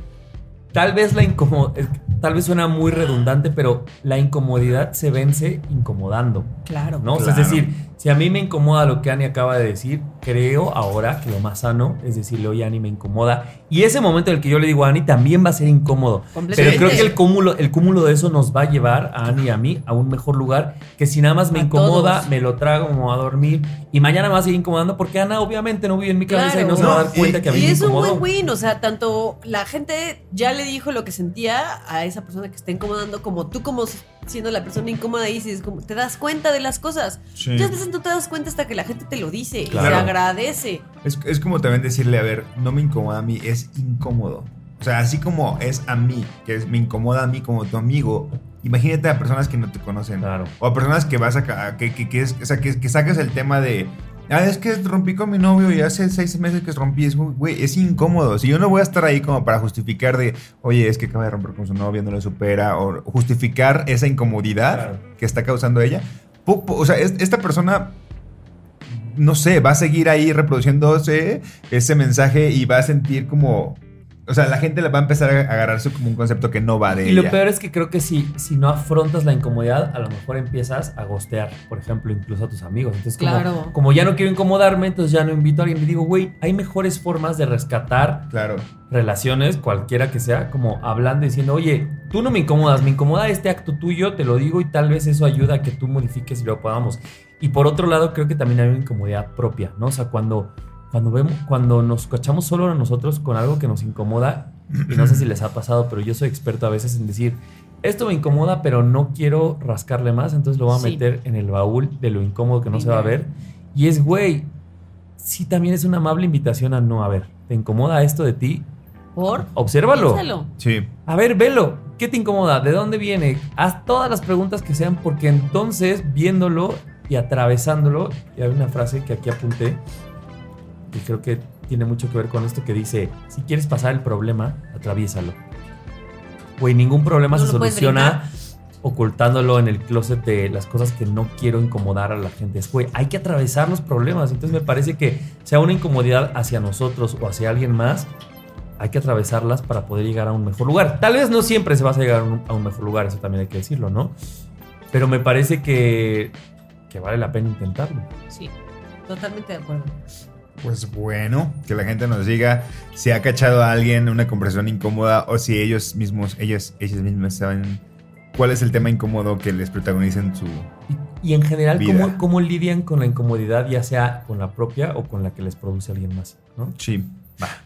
tal vez la incomodidad. Tal vez suena muy redundante, pero la incomodidad se vence incomodando. Claro. ¿no? O sea, Claro. es decir, si a mí me incomoda lo que Ani acaba de decir, creo ahora que lo más sano es decirle, oye, Ani, me incomoda. Y ese momento en el que yo le digo a Ani también va a ser incómodo. Pero creo que el cúmulo, el cúmulo de eso nos va a llevar a Ani y a mí a un mejor lugar que si nada más me A incomoda, todos. me lo trago, me voy a dormir y mañana me va a seguir incomodando porque Ana obviamente no vive en mi cabeza Claro. y no se va a dar cuenta y- que a mí Y me es un win-win, o sea, tanto la gente ya le dijo lo que sentía a esa persona que está incomodando, como tú como siendo la persona incómoda dices, como te das cuenta de las cosas. Sí. Muchas veces no te das cuenta hasta que la gente te lo dice y se agradece. Es, es como también decirle, a ver, no me incomoda a mí, es incómodo. O sea, así como es a mí, que es- me incomoda a mí como tu amigo, imagínate a personas que no te conocen. Claro. O a personas que vas a... ca- Que, que, que, es, o sea, que, que sacas el tema de... Ah, es que rompí con mi novio y hace seis meses que rompí. Es, güey, es incómodo. Si yo no voy a estar ahí como para justificar de, oye, es que acaba de romper con su novio, no lo supera, o justificar esa incomodidad Claro. que está causando ella. o sea, es- esta persona no sé, va a seguir ahí reproduciéndose ese mensaje y va a sentir como o sea, la gente le va a empezar a agarrarse como un concepto que no va de Y ella. lo peor es que creo que si, si no afrontas la incomodidad, a lo mejor empiezas a gostear, por ejemplo, incluso a tus amigos. Entonces, como, Claro. como ya no quiero incomodarme, entonces ya no invito a alguien. Y digo, güey, hay mejores formas de rescatar Claro. relaciones, cualquiera que sea, como hablando y diciendo, oye, tú no me incomodas, me incomoda este acto tuyo, te lo digo y tal vez eso ayuda a que tú modifiques y lo podamos. Y por otro lado, creo que también hay una incomodidad propia, ¿no? O sea, cuando, cuando vemos, cuando nos cachamos solo a nosotros con algo que nos incomoda, y no sé si les ha pasado, pero yo soy experto a veces en decir, esto me incomoda, pero no quiero rascarle más, entonces lo voy a Sí. meter en el baúl de lo incómodo que no se va a ver. Y es, güey, sí también es una amable invitación a no, a ver, ¿te incomoda esto de ti? ¿Por? Obsérvalo. Piénsalo. Sí. A ver, velo. ¿Qué te incomoda? ¿De dónde viene? Haz todas las preguntas que sean, porque entonces, viéndolo y atravesándolo, y hay una frase que aquí apunté, que creo que tiene mucho que ver con esto, que dice, si quieres pasar el problema, atraviésalo. Güey, ningún problema No se soluciona ocultándolo en el closet de las cosas que no quiero incomodar a la gente. Es, güey, hay que atravesar los problemas. Entonces me parece que sea una incomodidad hacia nosotros o hacia alguien más, hay que atravesarlas para poder llegar a un mejor lugar. Tal vez no siempre se va a llegar a un, a un mejor lugar, eso también hay que decirlo, ¿no? Pero me parece que, que vale la pena intentarlo. Sí, totalmente de acuerdo. Pues bueno, que la gente nos diga si ha cachado a alguien en una conversación incómoda o si ellos mismos, ellos, ellos mismos saben cuál es el tema incómodo que les protagoniza en su... Y, y en general, Vida. ¿cómo, ¿cómo lidian con la incomodidad, ya sea con la propia o con la que les produce alguien más? ¿no? Sí.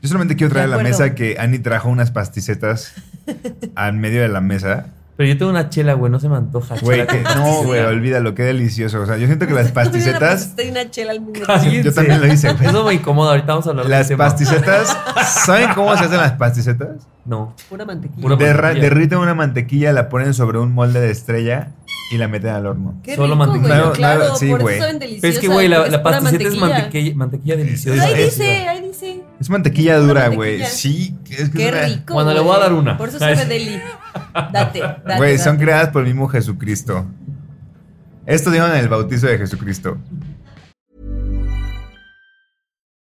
Yo solamente quiero traer a la mesa que Annie trajo unas pasticetas al medio de la mesa. Pero yo tengo una chela, güey, no se me antoja. Güey, que no, güey, olvídalo, qué delicioso. O sea, yo siento que las pasticetas... Estoy una chela al mismo tiempo. Yo también lo hice, güey. Eso me incomoda, ahorita vamos a hablar Las tema. pasticetas, ¿saben cómo se hacen las pasticetas? No. Pura mantequilla. Pura Derra- mantequilla. derriten una mantequilla, la ponen sobre un molde de estrella y la meten al horno. Qué Solo rico, mantequilla. güey. Claro, Claro, claro, sí, por güey. eso saben Pero es que, güey, la, la pasticeta es mantequilla, mantequilla deliciosa. Ahí dice, ahí dice. Es mantequilla dura, güey. Sí, es que Qué es una- rico. Bueno, le voy a dar una. Por eso sabe deli. Date, date. Güey, son date. creadas por el mismo Jesucristo. Esto dijeron en el bautizo de Jesucristo.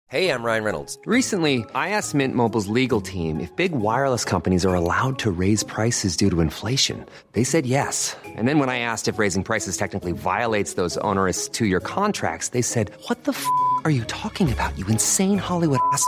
Hey, I'm Ryan Reynolds. Recently, I asked Mint Mobile's legal team if big wireless companies are allowed to raise prices due to inflation. They said yes. And then when I asked if raising prices technically violates those onerous two year contracts, they said, What the f are you talking about, you insane Hollywood ass?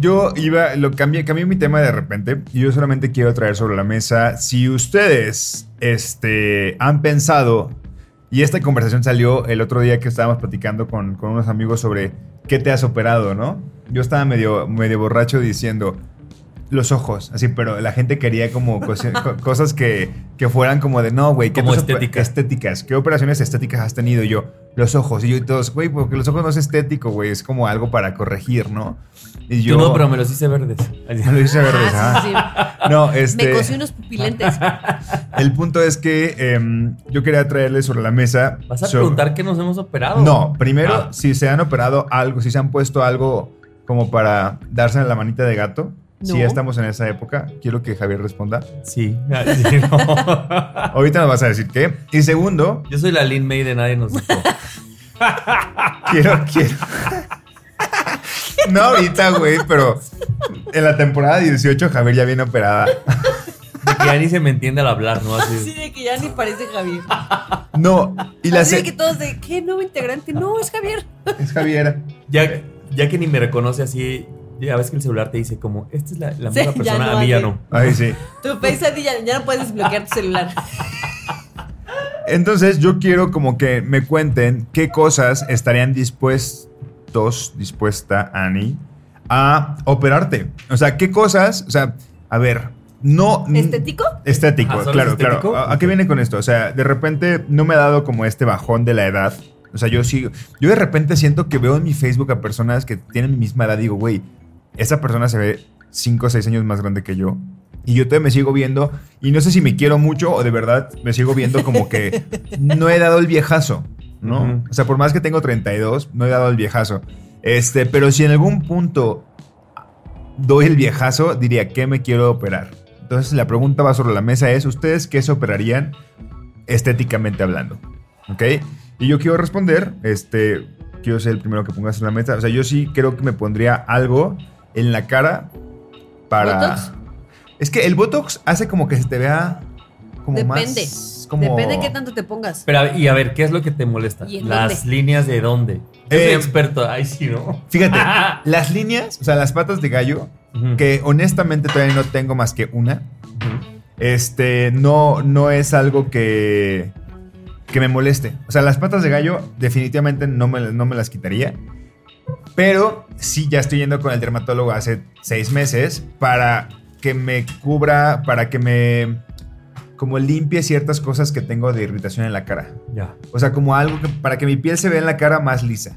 Yo iba, lo cambié, cambié mi tema de repente y yo solamente quiero traer sobre la mesa si ustedes este, han pensado, y esta conversación salió el otro día que estábamos platicando con, con unos amigos sobre qué te has operado, ¿no? Yo estaba medio, medio borracho diciendo los ojos, así, pero la gente quería como cosi- co- cosas que, que fueran como de, no, güey, ¿qué Como estéticas. ¿Qué operaciones estéticas has tenido? Y yo, los ojos. Y yo y todos, güey, porque los ojos no es estético, güey, es como algo para corregir, ¿no? Y yo... Tú no, pero me los hice verdes. Ya lo hice verdes, Ah, sí, sí. No, este. Me cocí unos pupilentes. El punto es que em, yo quería traerles sobre la mesa. ¿Vas a sobre- preguntar qué nos hemos operado? No, primero, Ah. si se han operado algo, si se han puesto algo como para darse la manita de gato. Si ya estamos en esa época, quiero que Javier responda. Sí. Sí, no. Ahorita nos vas a decir qué. Y segundo, Yo soy la Lin May de nadie nos dijo. quiero, quiero. No ahorita, güey, pero en la temporada 18 Javier ya viene operada. De que ya ni se me entiende al hablar, ¿no? Así. Sí, de que ya ni parece Javier. No, y la Así de que todos de, ¿qué nuevo integrante? No, es Javier. es Javier. Ya, ya que ni me reconoce así, ya ves que el celular te dice como, esta es la, la Sí, misma persona, no, a mí ya no. Ay, sí. Tu Face ID ya, ya no puedes desbloquear tu celular. Entonces yo quiero como que me cuenten qué cosas estarían dispuestos, dispuesta Annie, a operarte. O sea, qué cosas, o sea, a ver, no... ¿Estético? Estético, Ah, ¿solo claro, estético? claro. ¿A, a qué viene con esto? O sea, de repente no me ha dado como este bajón de la edad O sea, yo sí, yo de repente siento que veo en mi Facebook a personas que tienen mi misma edad. Digo, güey, esa persona se ve 5 o 6 años más grande que yo. Y yo todavía me sigo viendo, y no sé si me quiero mucho o de verdad me sigo viendo como que no he dado el viejazo, ¿no? O sea, por más que tengo 32, no he dado el viejazo. Este, pero si en algún punto doy el viejazo, diría, ¿qué me quiero operar? Entonces la pregunta va sobre la mesa es, ¿ustedes qué se operarían estéticamente hablando? ¿Ok? Y yo quiero responder, este, quiero ser el primero que pongas en la mesa. O sea, yo sí creo que me pondría algo en la cara para... ¿Botox? Es que el Botox hace como que se te vea como Depende. más... Como... Depende de qué tanto te pongas. Pero, a- y a ver, ¿qué es lo que te molesta? ¿Y en Las dónde? líneas de dónde. Yo soy Eh, experto. Ay, sí, ¿no? Fíjate, las líneas, o sea, las patas de gallo, Ujú. que honestamente todavía no tengo más que una. Ujú. Este, no, no es algo que, que me moleste. O sea, las patas de gallo definitivamente no me, no me las quitaría. Pero sí, ya estoy yendo con el dermatólogo hace seis meses para que me cubra, para que me como limpie ciertas cosas que tengo de irritación en la cara. Ya. O sea, como algo que, para que mi piel se vea en la cara más lisa.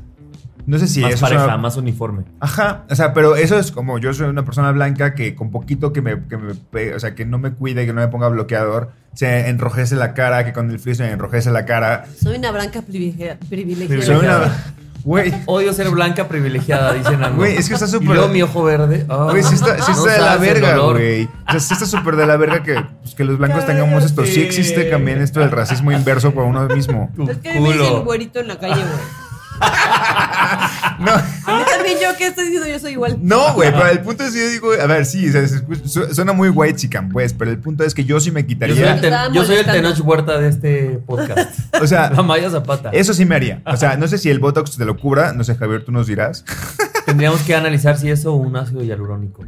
No sé si más eso es pareja, una- más uniforme. Ajá, o sea, pero eso es como yo soy una persona blanca que con poquito que me, que me o sea, que no me cuide, que no me ponga bloqueador, se enrojece la cara, que con el frío se me enrojece la cara. Soy una blanca privilegia- privilegiada. Soy una... Güey, Odio ser blanca privilegiada, dicen algo. Güey, es que está súper- Y luego mi ojo verde. ah. güey, sí está, sí No está de la verga, güey. O sea, sí está súper de la verga que, pues, que los blancos tengamos esto. Sí existe también esto del racismo inverso por uno mismo. Es que me dicen güerito en la calle, güey. No, A mí también yo, ¿qué estoy diciendo? Yo soy igual. no, güey, pero el punto es que yo digo, a ver, sí, se suena muy white chican, pues, pero el punto es que yo sí me Yo soy, quitaría. el ten- yo soy el. Tenoch Huerta de este podcast. O sea, La Maya Zapata. Eso sí me haría. O sea, no sé si el Botox te lo cubra. No sé, Javier, tú nos dirás. Tendríamos que analizar si eso o un ácido hialurónico.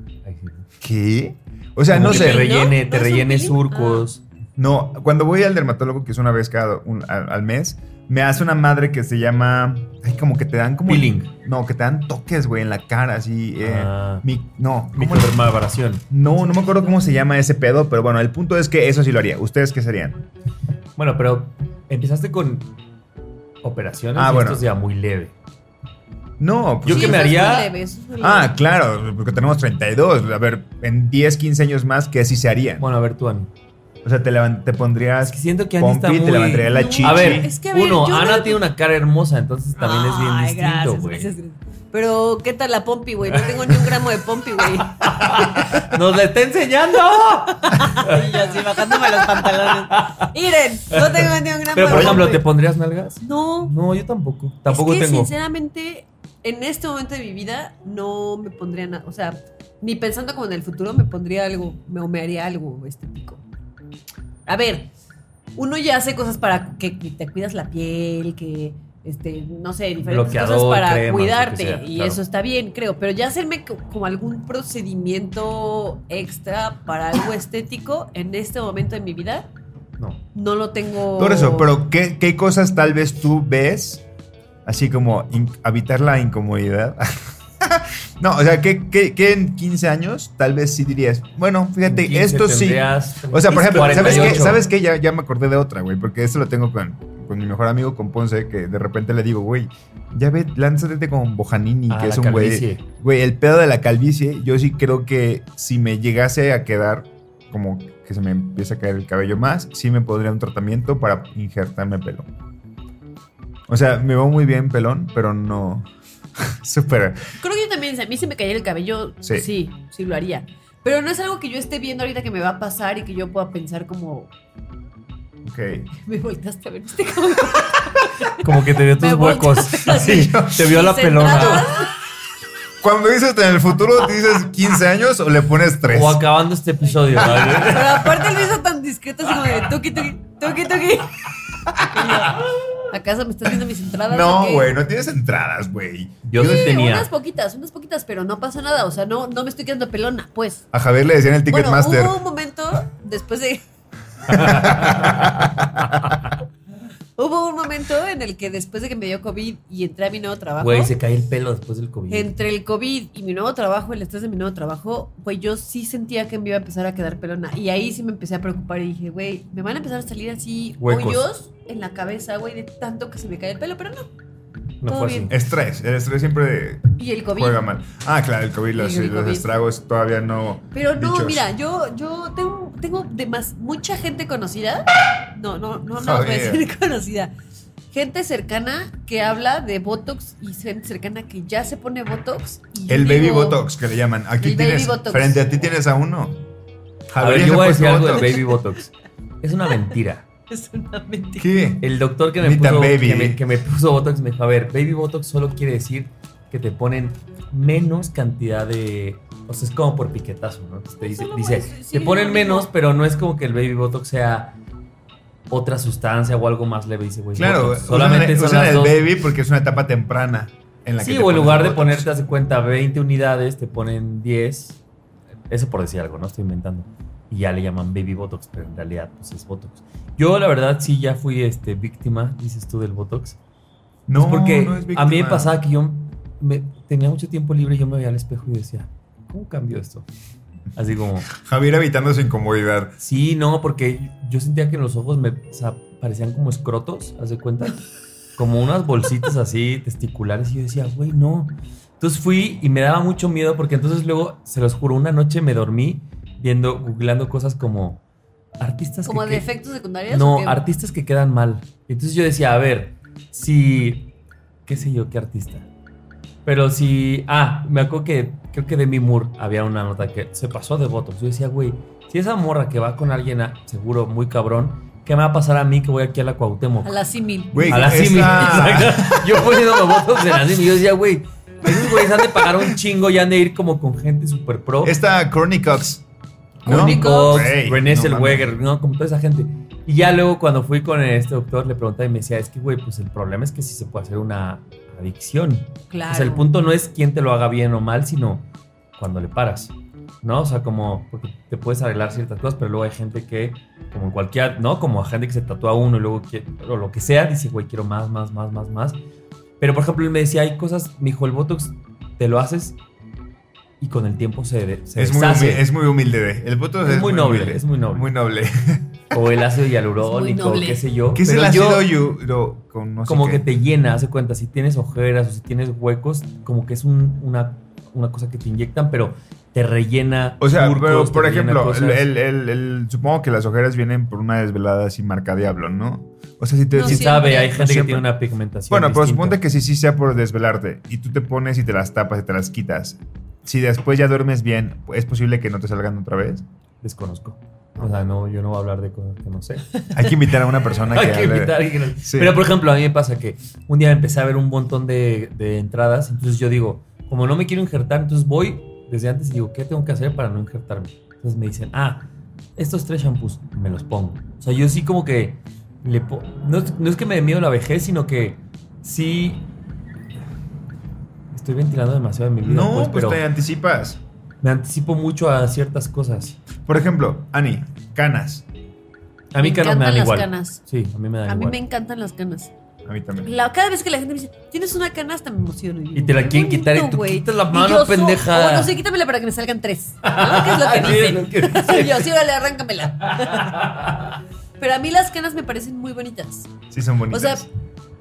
¿Qué? O sea, Como no que sé. Te rellene, ¿No? te ¿No es un rellene surcos. No, cuando voy al dermatólogo, que es una vez cada un- al, al mes, me hace una madre que se llama. Ay, como que te dan como. Peeling. No, que te dan toques, güey, en la cara, así. eh, Ah. mi- no, ¿cómo le- Microdermabrasión. no, no me acuerdo cómo se llama ese pedo, pero bueno, el punto es que eso sí lo haría. ¿Ustedes qué serían? Bueno, pero empezaste con operaciones Ah, y bueno. esto es ya muy leve. No, pues Yo Sí, que me haría- leve, es Ah, claro, porque tenemos 32. A ver, en 10, 15 años más, ¿qué sí se haría? Bueno, a ver tú, Ani. O sea, te, te pondrías Es que siento que Ani está pompi, muy... te levantaría la chichi. A ver, Es que, a ver, uno, Ana no- tiene una cara hermosa, entonces también es bien distinto, güey. Pero, ¿qué tal la pompi, güey? No tengo ni un gramo de pompi, güey. ¡Nos la está enseñando! Y yo así bajándome los pantalones. Miren, no tengo ni un gramo Pero, de por ejemplo, pompi. ¿te pondrías nalgas? No. No, yo tampoco. Tampoco es que, tengo. sinceramente, en este momento de mi vida no me pondría nada. O sea, ni pensando como en el futuro me pondría algo, me, o me haría algo estético. A ver, uno ya hace cosas para que, te cuidas la piel, que, este, no sé, diferentes Bloqueador, cosas para cremas, cuidarte. sea, y claro. eso está bien, creo. Pero ya hacerme co- como algún procedimiento extra para algo estético en este momento de mi vida, No. no lo tengo. Por eso, pero ¿qué, qué cosas tal vez tú ves así como evitar la incomodidad? no, o sea, ¿qué, qué, qué en 15 años tal vez sí dirías? Bueno, fíjate, En 15 esto sí. O sea, por ejemplo, ¿sabes qué? 48. ¿Sabes qué? Ya, ya me acordé de otra, güey, porque esto lo tengo con, con mi mejor amigo, con Ponce, que de repente le digo, güey, ya ve, lánzate con Bojanini, Ah, que es un güey. calvicie. Güey, el pedo de la calvicie, yo sí creo que si me llegase a quedar como que se me empieza a caer el cabello más, sí me podría un tratamiento para injertarme pelo. O sea, me veo muy bien pelón, pero no. Súper. Creo que yo también, si a mí se me cayera el cabello, Sí. sí. sí, lo haría. Pero no es algo que yo esté viendo ahorita que me va a pasar y que yo pueda pensar como, Ok. me voltaste a ver este como Como que te dio tus Me huecos. volteaste Así, te vio la pelona. Cuando dices en el futuro, ¿dices 15 años o le pones 3? O acabando este episodio. ¿vale? Pero aparte lo hizo tan discreto así como de tuki tuki, tuki tuki. ¿Acaso me estás viendo mis entradas? No, güey, no tienes entradas, güey. Yo sí tenía. unas poquitas, unas poquitas, pero no pasa nada. O sea, no, no me estoy quedando pelona, pues. A Javier le decían el Bueno, Ticketmaster. hubo un momento después de. Hubo un momento en el que después de que me dio COVID y entré a mi nuevo trabajo. Güey, se cae el pelo después del COVID. Entre el COVID y mi nuevo trabajo, el estrés de mi nuevo trabajo, pues yo sí sentía que me iba a empezar a quedar pelona. Y ahí sí me empecé a preocupar y dije, güey, me van a empezar a salir así Huecos. hoyos en la cabeza, güey, de tanto que se me cae el pelo, pero no. No todo fue bien. así. Estrés. El estrés siempre Y el COVID. juega mal. Ah, claro, el COVID, los, el los COVID. estragos todavía no. Pero no, dichos. mira, yo, yo tengo, tengo de más, mucha gente conocida. No, no, no, no, voy a decir conocida. Gente cercana que habla de Botox y gente cercana que ya se pone Botox. y El baby digo, botox que le llaman. Aquí El baby tienes. botox. Frente a ti tienes a uno. A ver, yo voy a decir algo del botox. Baby Botox. Es una mentira. Es una mentira. ¿Qué? El doctor que me, puso, baby. que, me, que me puso Botox me dijo, a ver, Baby Botox solo quiere decir que te ponen menos cantidad de... O sea, es como por piquetazo, ¿no? Te dice, Solo dice pues, sí, te ponen menos, pero no es como que el Baby Botox sea otra sustancia o algo más leve. Dice, güey, Claro, Botox. usan, solamente son usan las el dos. baby porque es una etapa temprana en la que Sí, o en lugar de ponerte, hace cuenta, 20 unidades, te ponen 10. Eso por decir algo, ¿no? Estoy inventando. Y ya le llaman Baby Botox, pero en realidad pues es Botox. Yo, la verdad, sí ya fui este, víctima, dices tú, del Botox. No, Es porque no es a mí me pasaba que yo me- tenía mucho tiempo libre y yo me veía al espejo y decía, ¿cómo cambió esto? Así como, Javier evitando su incomodidad. sí, no, porque yo sentía que en los ojos me o sea, parecían como escrotos, ¿haz de cuenta? Como unas bolsitas así testiculares y yo decía, güey, no. Entonces fui y me daba mucho miedo porque entonces luego, se los juro, una noche me dormí viendo, googleando cosas como artistas ¿Como que, de que- efectos secundarios? no, artistas que quedan mal. Entonces yo decía, a ver, si. ¿Qué sé yo, qué artista? Pero si. Ah, me acuerdo que creo que Demi Moore había una nota que se pasó de votos. Yo decía, güey, si esa morra que va con alguien a- seguro muy cabrón, ¿qué me va a pasar a mí que voy aquí a la Cuauhtémoc? A la símil. Güey, a la esa- Simi. Exacto. Yo poniéndome votos en la Simi. Yo decía, güey, esos güeyes han de pagar un chingo y han de ir como con gente super pro. Esta Courtney Cox. ¿No? Courtney Cox, René no Zellweger, ¿no? Como toda esa gente. Y ya luego cuando fui con este doctor le preguntaba y me decía, es que, güey, pues el problema es que sí se puede hacer una adicción. Claro. O sea, el punto no es quién te lo haga bien o mal, sino cuando le paras. ¿No? O sea, como, porque te puedes arreglar ciertas cosas, pero luego hay gente que, como en cualquier, ¿no? Como a gente que se tatúa uno y luego, quiere- o lo que sea, dice, güey, quiero más, más, más, más, más. Pero, por ejemplo, él me decía, hay cosas, me dijo, el Botox te lo haces y con el tiempo se, se Es muy, humilde, es muy humilde. de- El voto Es es, muy noble, humilde. es muy noble. Muy noble. O el ácido hialurónico, qué sé yo. ¿Qué es Pero el ácido no sé como qué? que te llena, hace cuenta, si tienes ojeras o si tienes huecos, como que es un- una, una cosa que te inyectan, pero te rellena. O sea, pero, por ejemplo, el, el- el- el- supongo que las ojeras vienen por una desvelada así marca diablo, ¿no? O sea, si te... No, si- sabe, hay gente que siempre. tiene una pigmentación. bueno, pero distinta. suponte que sí, sí sea por desvelarte y tú te pones y te las tapas y te las quitas. Si después ya duermes bien, ¿es posible que no te salgan otra vez? Desconozco. O sea, no, yo no voy a hablar de cosas que no sé. Hay que invitar a una persona que Hay que hable- invitar a alguien que no- Sí. Pero por ejemplo, a mí me pasa que un día empecé a ver un montón de, de entradas. Entonces yo digo, como no me quiero injertar, entonces voy desde antes y digo, ¿qué tengo que hacer para no injertarme? Entonces me dicen, ah, estos tres shampoos me los pongo. O sea, yo sí como que le po- no, no es que me dé miedo la vejez, sino que sí estoy ventilando demasiado en mi vida. No, pues, pues pero te anticipas. me anticipo mucho a ciertas cosas. Por ejemplo, Ani, canas. A mí Me canas me dan encantan las igual. canas. Sí, a mí me dan A mí igual. me encantan las canas. A mí también. La- cada vez que la gente me dice, tienes una cana, hasta me emociono. Y te la "Qué quieren quitar y tú güey". quitas la mano, yo so- pendeja. o no sé, quítamela para que me salgan tres. ¿no? ¿Qué es lo que Sí, dicen? lo que dicen. yo, sí, órale, arráncamela. Pero a mí las canas me parecen muy bonitas. Sí, son O bonitas. sea,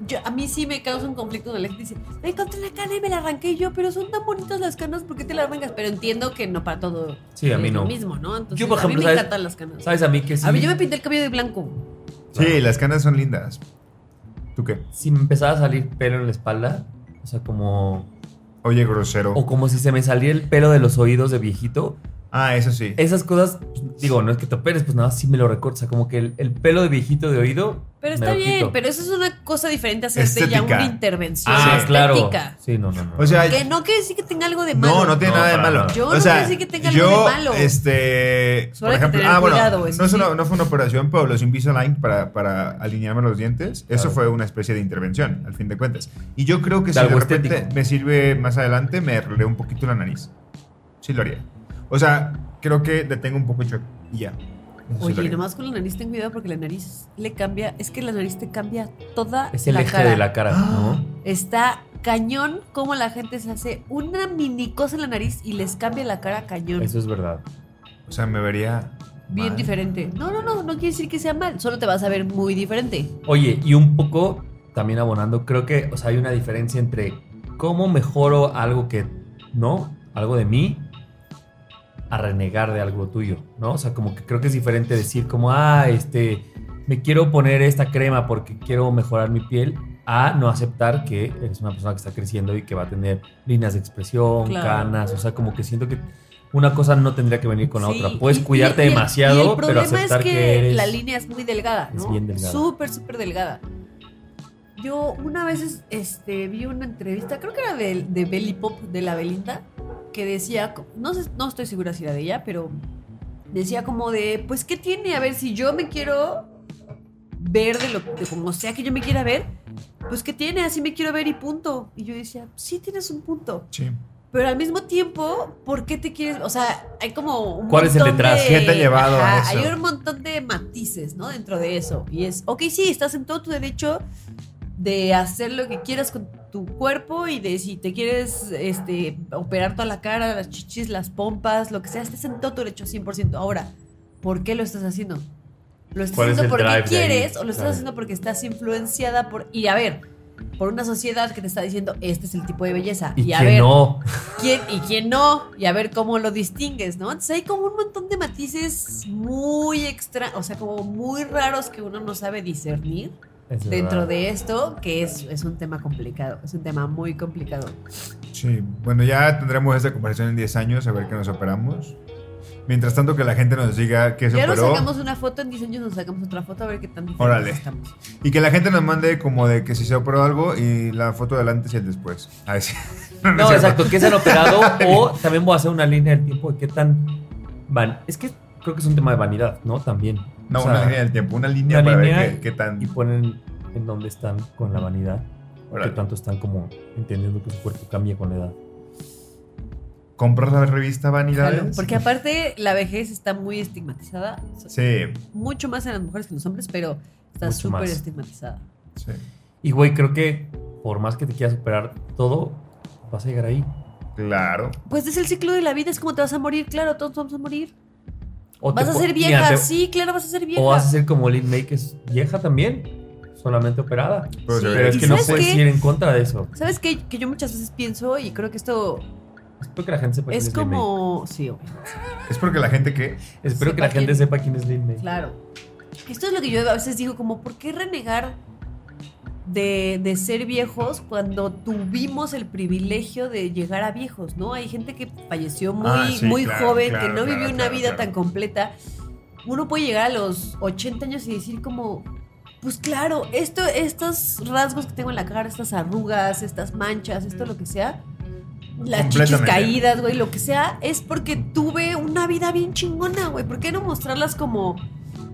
yo, a mí sí me causa un conflicto cuando la gente dice, me encontré la cana y me la arranqué Y yo, pero son tan bonitas las canas, ¿por qué te las arrancas? Pero entiendo que no para todo Sí, a mí es no. lo mismo, ¿no? Entonces, Yo, por a ejemplo, mí me ¿sabes? encantan las canas. ¿Sabes a mí que sí? A mí yo me pinté el cabello de blanco. sí, las canas son lindas. ¿Tú qué? Si me empezaba a salir pelo en la espalda, o sea, como... Oye, grosero. O como si se me saliera el pelo de los oídos de viejito. Ah, eso sí. Esas cosas, pues, digo, no es que te operes, pues nada, sí me lo recorto. O sea, como que el, el pelo de viejito de oído... Pero está bien, quito. pero eso es una cosa diferente a hacerte ya Estética. una intervención Ah, claro. estética. Sí, no, no, no. O sea, Que no quiere decir que tenga algo de malo. no, no tiene No, nada de malo. Yo o no sea, quiero decir que tenga algo yo, de malo. Este, Solo por ejemplo, tener ah, bueno, cuidado, eso no, es una- no fue una operación, pero los Invisalign para, para alinearme los dientes, eso Claro. fue una especie de intervención, al fin de cuentas. Y yo creo que De si de algo repente estético. me sirve más adelante, me arreglé un poquito la nariz. Sí lo haría. O sea, creo que le tengo un poco shock y ya. Eso Oye, y nomás con la nariz ten cuidado porque la nariz le cambia, es que la nariz te cambia toda Es el la eje cara. de la cara, ¿no? Está cañón como la gente se hace una mini cosa en la nariz y les cambia la cara cañón. Eso es verdad. O sea, me vería. Bien mal. diferente. No, no, no, no quiere decir que sea mal, solo te vas a ver muy diferente. Oye, y un poco también abonando, creo que, o sea, hay una diferencia entre cómo mejoro algo que, ¿no? Algo de mí a renegar de algo tuyo, ¿no? O sea, como que creo que es diferente decir como, ah, este, me quiero poner esta crema porque quiero mejorar mi piel, a no aceptar que eres una persona que está creciendo y que va a tener líneas de expresión, Claro. canas, o sea, como que siento que una cosa no tendría que venir con la Sí, otra. Puedes y- cuidarte y- y el- demasiado, y el pero aceptar es que, que, eres... la línea es muy delgada, Es ¿no? bien delgada. Súper, súper delgada. Yo una vez es- este, vi una entrevista, creo que era de, de Belly Pop de la Belinda, que decía, no, sé, no estoy segura si era de ella, pero decía como de, pues, ¿qué tiene? A ver, si yo me quiero ver de lo de como sea que yo me quiera ver, pues, ¿qué tiene? Así me quiero ver y punto. Y yo decía, sí, tienes un punto. Sí. Pero al mismo tiempo, ¿por qué te quieres? O sea, hay como un ¿Cuál es el montón detrás? de- ¿Qué te ha llevado a Ajá, eso? Hay un montón de matices, ¿no? Dentro de eso. Y es, ok, sí, estás en todo tu derecho de hacer lo que quieras con tu cuerpo y de si te quieres este, operar toda la cara, las chichis, las pompas, lo que sea, estás en todo tu derecho 100%. Ahora, ¿por qué lo estás haciendo? ¿Lo estás ¿Cuál es haciendo porque quieres o lo estás Claro. haciendo porque estás influenciada por... Y a ver, por una sociedad que te está diciendo, este es el tipo de belleza. Y, a que ver, no. quién y quién no, y a ver cómo lo distingues, ¿no? Entonces hay como un montón de matices muy extra, o sea, como muy raros que uno no sabe discernir Es dentro verdad. de esto, que es, es un tema complicado, es un tema muy complicado. Sí, bueno, ya tendremos esta conversación en 10 años, a ver qué nos operamos. Mientras tanto, que la gente nos diga qué se Ya nos operó. sacamos una foto, en diseños nos sacamos otra foto, a ver qué tan Órale. estamos. Y que la gente nos mande como de que si se operó algo y la foto del antes y el después. A ver si- No, cierto. exacto, que se han operado o también voy a hacer una línea del tiempo de qué tan van. Es que creo que es un tema de vanidad, ¿no? También. No, O sea, una línea del tiempo, una línea una para línea ver qué, qué tan. y ponen en dónde están con la vanidad, Órale. qué tanto están como entendiendo que su cuerpo cambia con la edad. ¿Compras la revista Vanidades? Claro, porque aparte la vejez está muy estigmatizada, Sí, mucho más en las mujeres que en los hombres, pero está súper estigmatizada. sí. Y güey, creo que por más que te quieras superar todo, vas a llegar ahí. Claro. Pues es el ciclo de la vida, es como te vas a morir, claro, todos vamos a morir. O ¿Vas a ser mira, vieja? te- Sí, claro, vas a ser vieja. O vas a ser como Lil May, que es vieja también, solamente operada. Sí. Pero es ¿Y que no puedes qué? ir en contra de eso. ¿Sabes qué? Que yo muchas veces pienso, y creo que esto Espero que la gente sepa quién es es May. como... Sí, obvio. Es porque la gente que. Espero que sepa la gente quién- sepa quién es Lil May. Claro. Esto es lo que yo a veces digo, como, ¿por qué renegar de, de ser viejos cuando tuvimos el privilegio de llegar a viejos, ¿no? Hay gente que falleció muy, Ah, sí, muy claro, joven, claro, que no claro, vivió una vida tan completa. Uno puede llegar a los 80 años y decir como, pues claro, esto, estos rasgos que tengo en la cara, estas arrugas, estas manchas, esto lo que sea, las chichis caídas, güey, lo que sea, es porque tuve una vida bien chingona, güey. ¿Por qué no mostrarlas como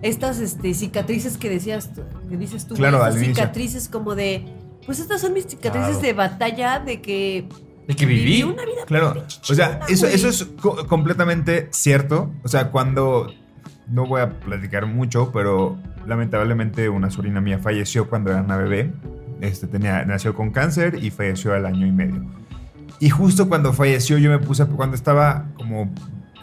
estas este, cicatrices que decías, tú- que dices tú, Claro, estas cicatrices como de, pues estas son mis cicatrices Claro. de batalla de que De que viví. una vida Claro. O sea, eso, eso es co- completamente cierto. O sea, cuando. No voy a platicar mucho, pero lamentablemente una sobrina mía falleció cuando era una bebé. Este, tenía, nació con cáncer y falleció al año y medio. Y justo cuando falleció yo me puse, cuando estaba como,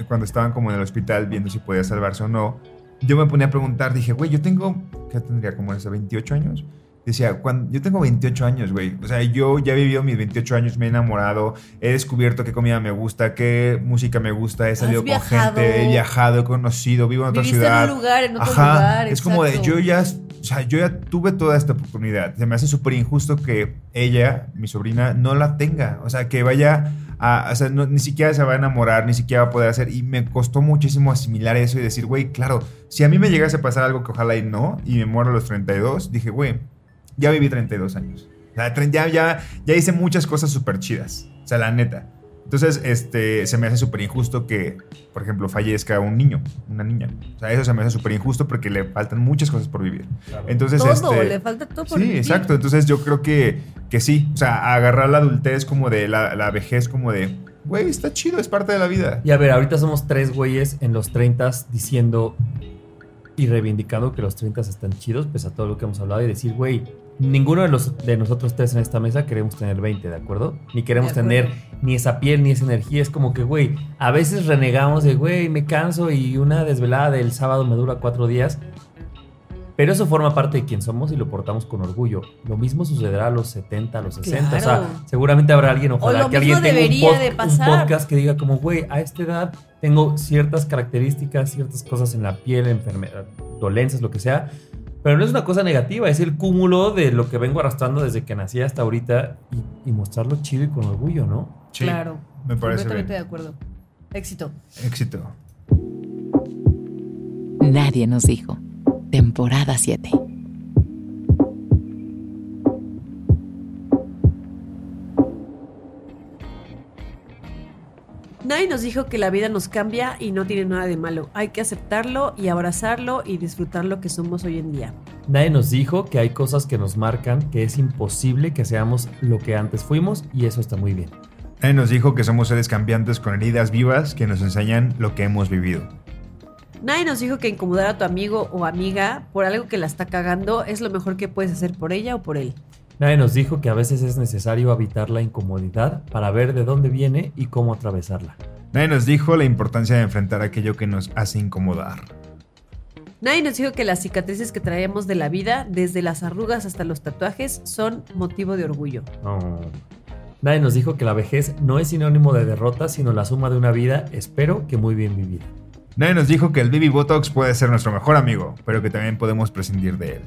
cuando estaban como en el hospital viendo si podía salvarse o no, yo me ponía a preguntar, dije, güey, yo tengo, ¿qué tendría como ese 28 años? Decía, cuando, yo tengo 28 años, güey. O sea, yo ya he vivido mis 28 años, me he enamorado, he descubierto qué comida me gusta, qué música me gusta, he salido con viajado. gente, he viajado, he conocido, vivo en otra Viviste ciudad. en un lugar, en otro Ajá, lugar. es como de exacto. yo ya, o sea, yo ya tuve toda esta oportunidad. Se me hace súper injusto que ella, mi sobrina, no la tenga. O sea, que vaya a, o sea, no- ni siquiera se va a enamorar, ni siquiera va a poder hacer. Y me costó muchísimo asimilar eso y decir, güey, claro, si a mí me llegase a pasar algo que ojalá y no, y me muero a los 32, dije, güey, ya viví 32 años. O sea, tre- ya, ya, ya hice muchas cosas súper chidas. O sea, la neta. Entonces, este, se me hace súper injusto que, por ejemplo, fallezca un niño, una niña. O sea, eso se me hace súper injusto porque le faltan muchas cosas por vivir. Entonces, todo, este, le falta todo por Sí, vivir. exacto. Entonces yo creo que, que sí. O sea, agarrar la adultez como de la, la vejez como de, güey, está chido, es parte de la vida. Y a ver, ahorita somos tres güeyes en los 30 diciendo, y reivindicando que los 30 están chidos, pues a todo lo que hemos hablado y decir, güey, ninguno de, los, de nosotros tres en esta mesa queremos tener 20, ¿de acuerdo? Ni queremos acuerdo. tener ni esa piel ni esa energía. Es como que, güey, a veces renegamos de, güey, me canso y una desvelada del sábado me dura cuatro días. Pero eso forma parte de quién somos y lo portamos con orgullo. Lo mismo sucederá a los 70, a los 60. O sea, seguramente habrá alguien, ojalá lo que alguien tenga un, pod- de un podcast que diga como, güey, a esta edad tengo ciertas características, ciertas cosas en la piel, enfermedad, dolencias, lo que sea. Pero no es una cosa negativa, es el cúmulo de lo que vengo arrastrando desde que nací hasta ahorita y, y mostrarlo chido y con orgullo, ¿no? Sí, claro. Me parece Completamente de acuerdo. Éxito. Éxito. Nadie nos dijo. Temporada 7. Nadie nos dijo que la vida nos cambia y no tiene nada de malo. Hay que aceptarlo y abrazarlo y disfrutar lo que somos hoy en día. Nadie nos dijo que hay cosas que nos marcan que es imposible que seamos lo que antes fuimos y eso está muy bien. Él nos dijo que somos seres cambiantes con heridas vivas que nos enseñan lo que hemos vivido. Nadie nos dijo que incomodar a tu amigo o amiga por algo que la está cagando es lo mejor que puedes hacer por ella o por él. Nadie nos dijo que a veces es necesario habitar la incomodidad para ver de dónde viene y cómo atravesarla. Nadie nos dijo la importancia de enfrentar aquello que nos hace incomodar. Nadie nos dijo que las cicatrices que traemos de la vida, desde las arrugas hasta los tatuajes, son motivo de orgullo. Nadie nos dijo que la vejez no es sinónimo de derrota, sino la suma de una vida, espero que muy bien vivida. Nadie nos dijo que el Baby Botox puede ser nuestro mejor amigo, pero que también podemos prescindir de él.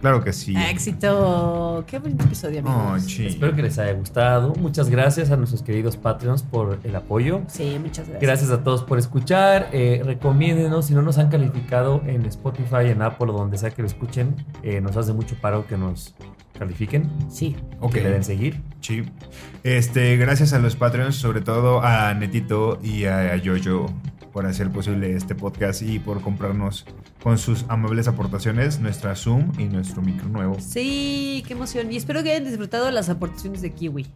Claro que sí. Éxito. Qué bonito episodio, amigos. Espero que les haya gustado. Muchas gracias a nuestros queridos Patreons por el apoyo. Sí, muchas gracias. Gracias a todos por escuchar. Eh, recomiéndenos. Si no nos han calificado en Spotify, en Apple o donde sea que lo escuchen, eh, nos hace mucho paro que nos califiquen. Sí. Ok. Que le den seguir. Sí. Este, gracias a los Patreons, sobre todo a Netito y a Yoyo por hacer posible este podcast y por comprarnos con sus amables aportaciones nuestra Zoom y nuestro micro nuevo. Sí, qué emoción. Y espero que hayan disfrutado las aportaciones de Kiwi.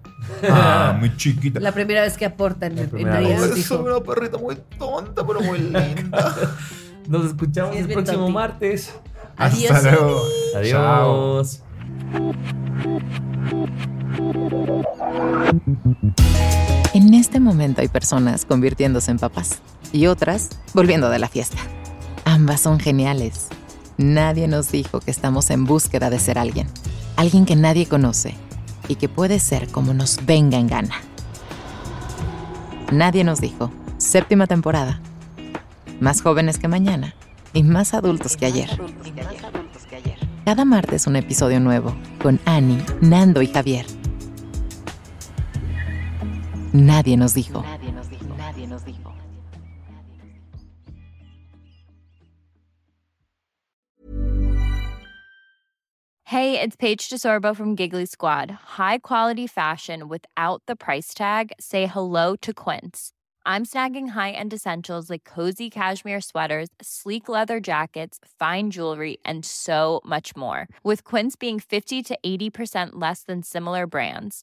Ah, muy chiquita. La primera vez que aportan La en, nos Es una perrita muy tonta, pero muy linda. Nos escuchamos Sí, es el próximo tonti. martes. Adiós. Hasta luego. Chao. Adiós. En este momento hay personas convirtiéndose en papás y otras volviendo de la fiesta. Ambas son geniales. Nadie nos dijo que estamos en búsqueda de ser alguien. Alguien que nadie conoce y que puede ser como nos venga en gana. Nadie nos dijo. Séptima temporada. Más jóvenes que mañana y más adultos que ayer. Cada martes un episodio nuevo con Annie, Nando y Javier. Nadie nos dijo. Nadie nos dijo. Nadie nos dijo. Hey, it's Paige DeSorbo from Giggly Squad. High quality fashion without the price tag. Say hello to Quince. I'm snagging high-end essentials like cozy cashmere sweaters, sleek leather jackets, fine jewelry, and so much more. With Quince being 50 to 80% less than similar brands.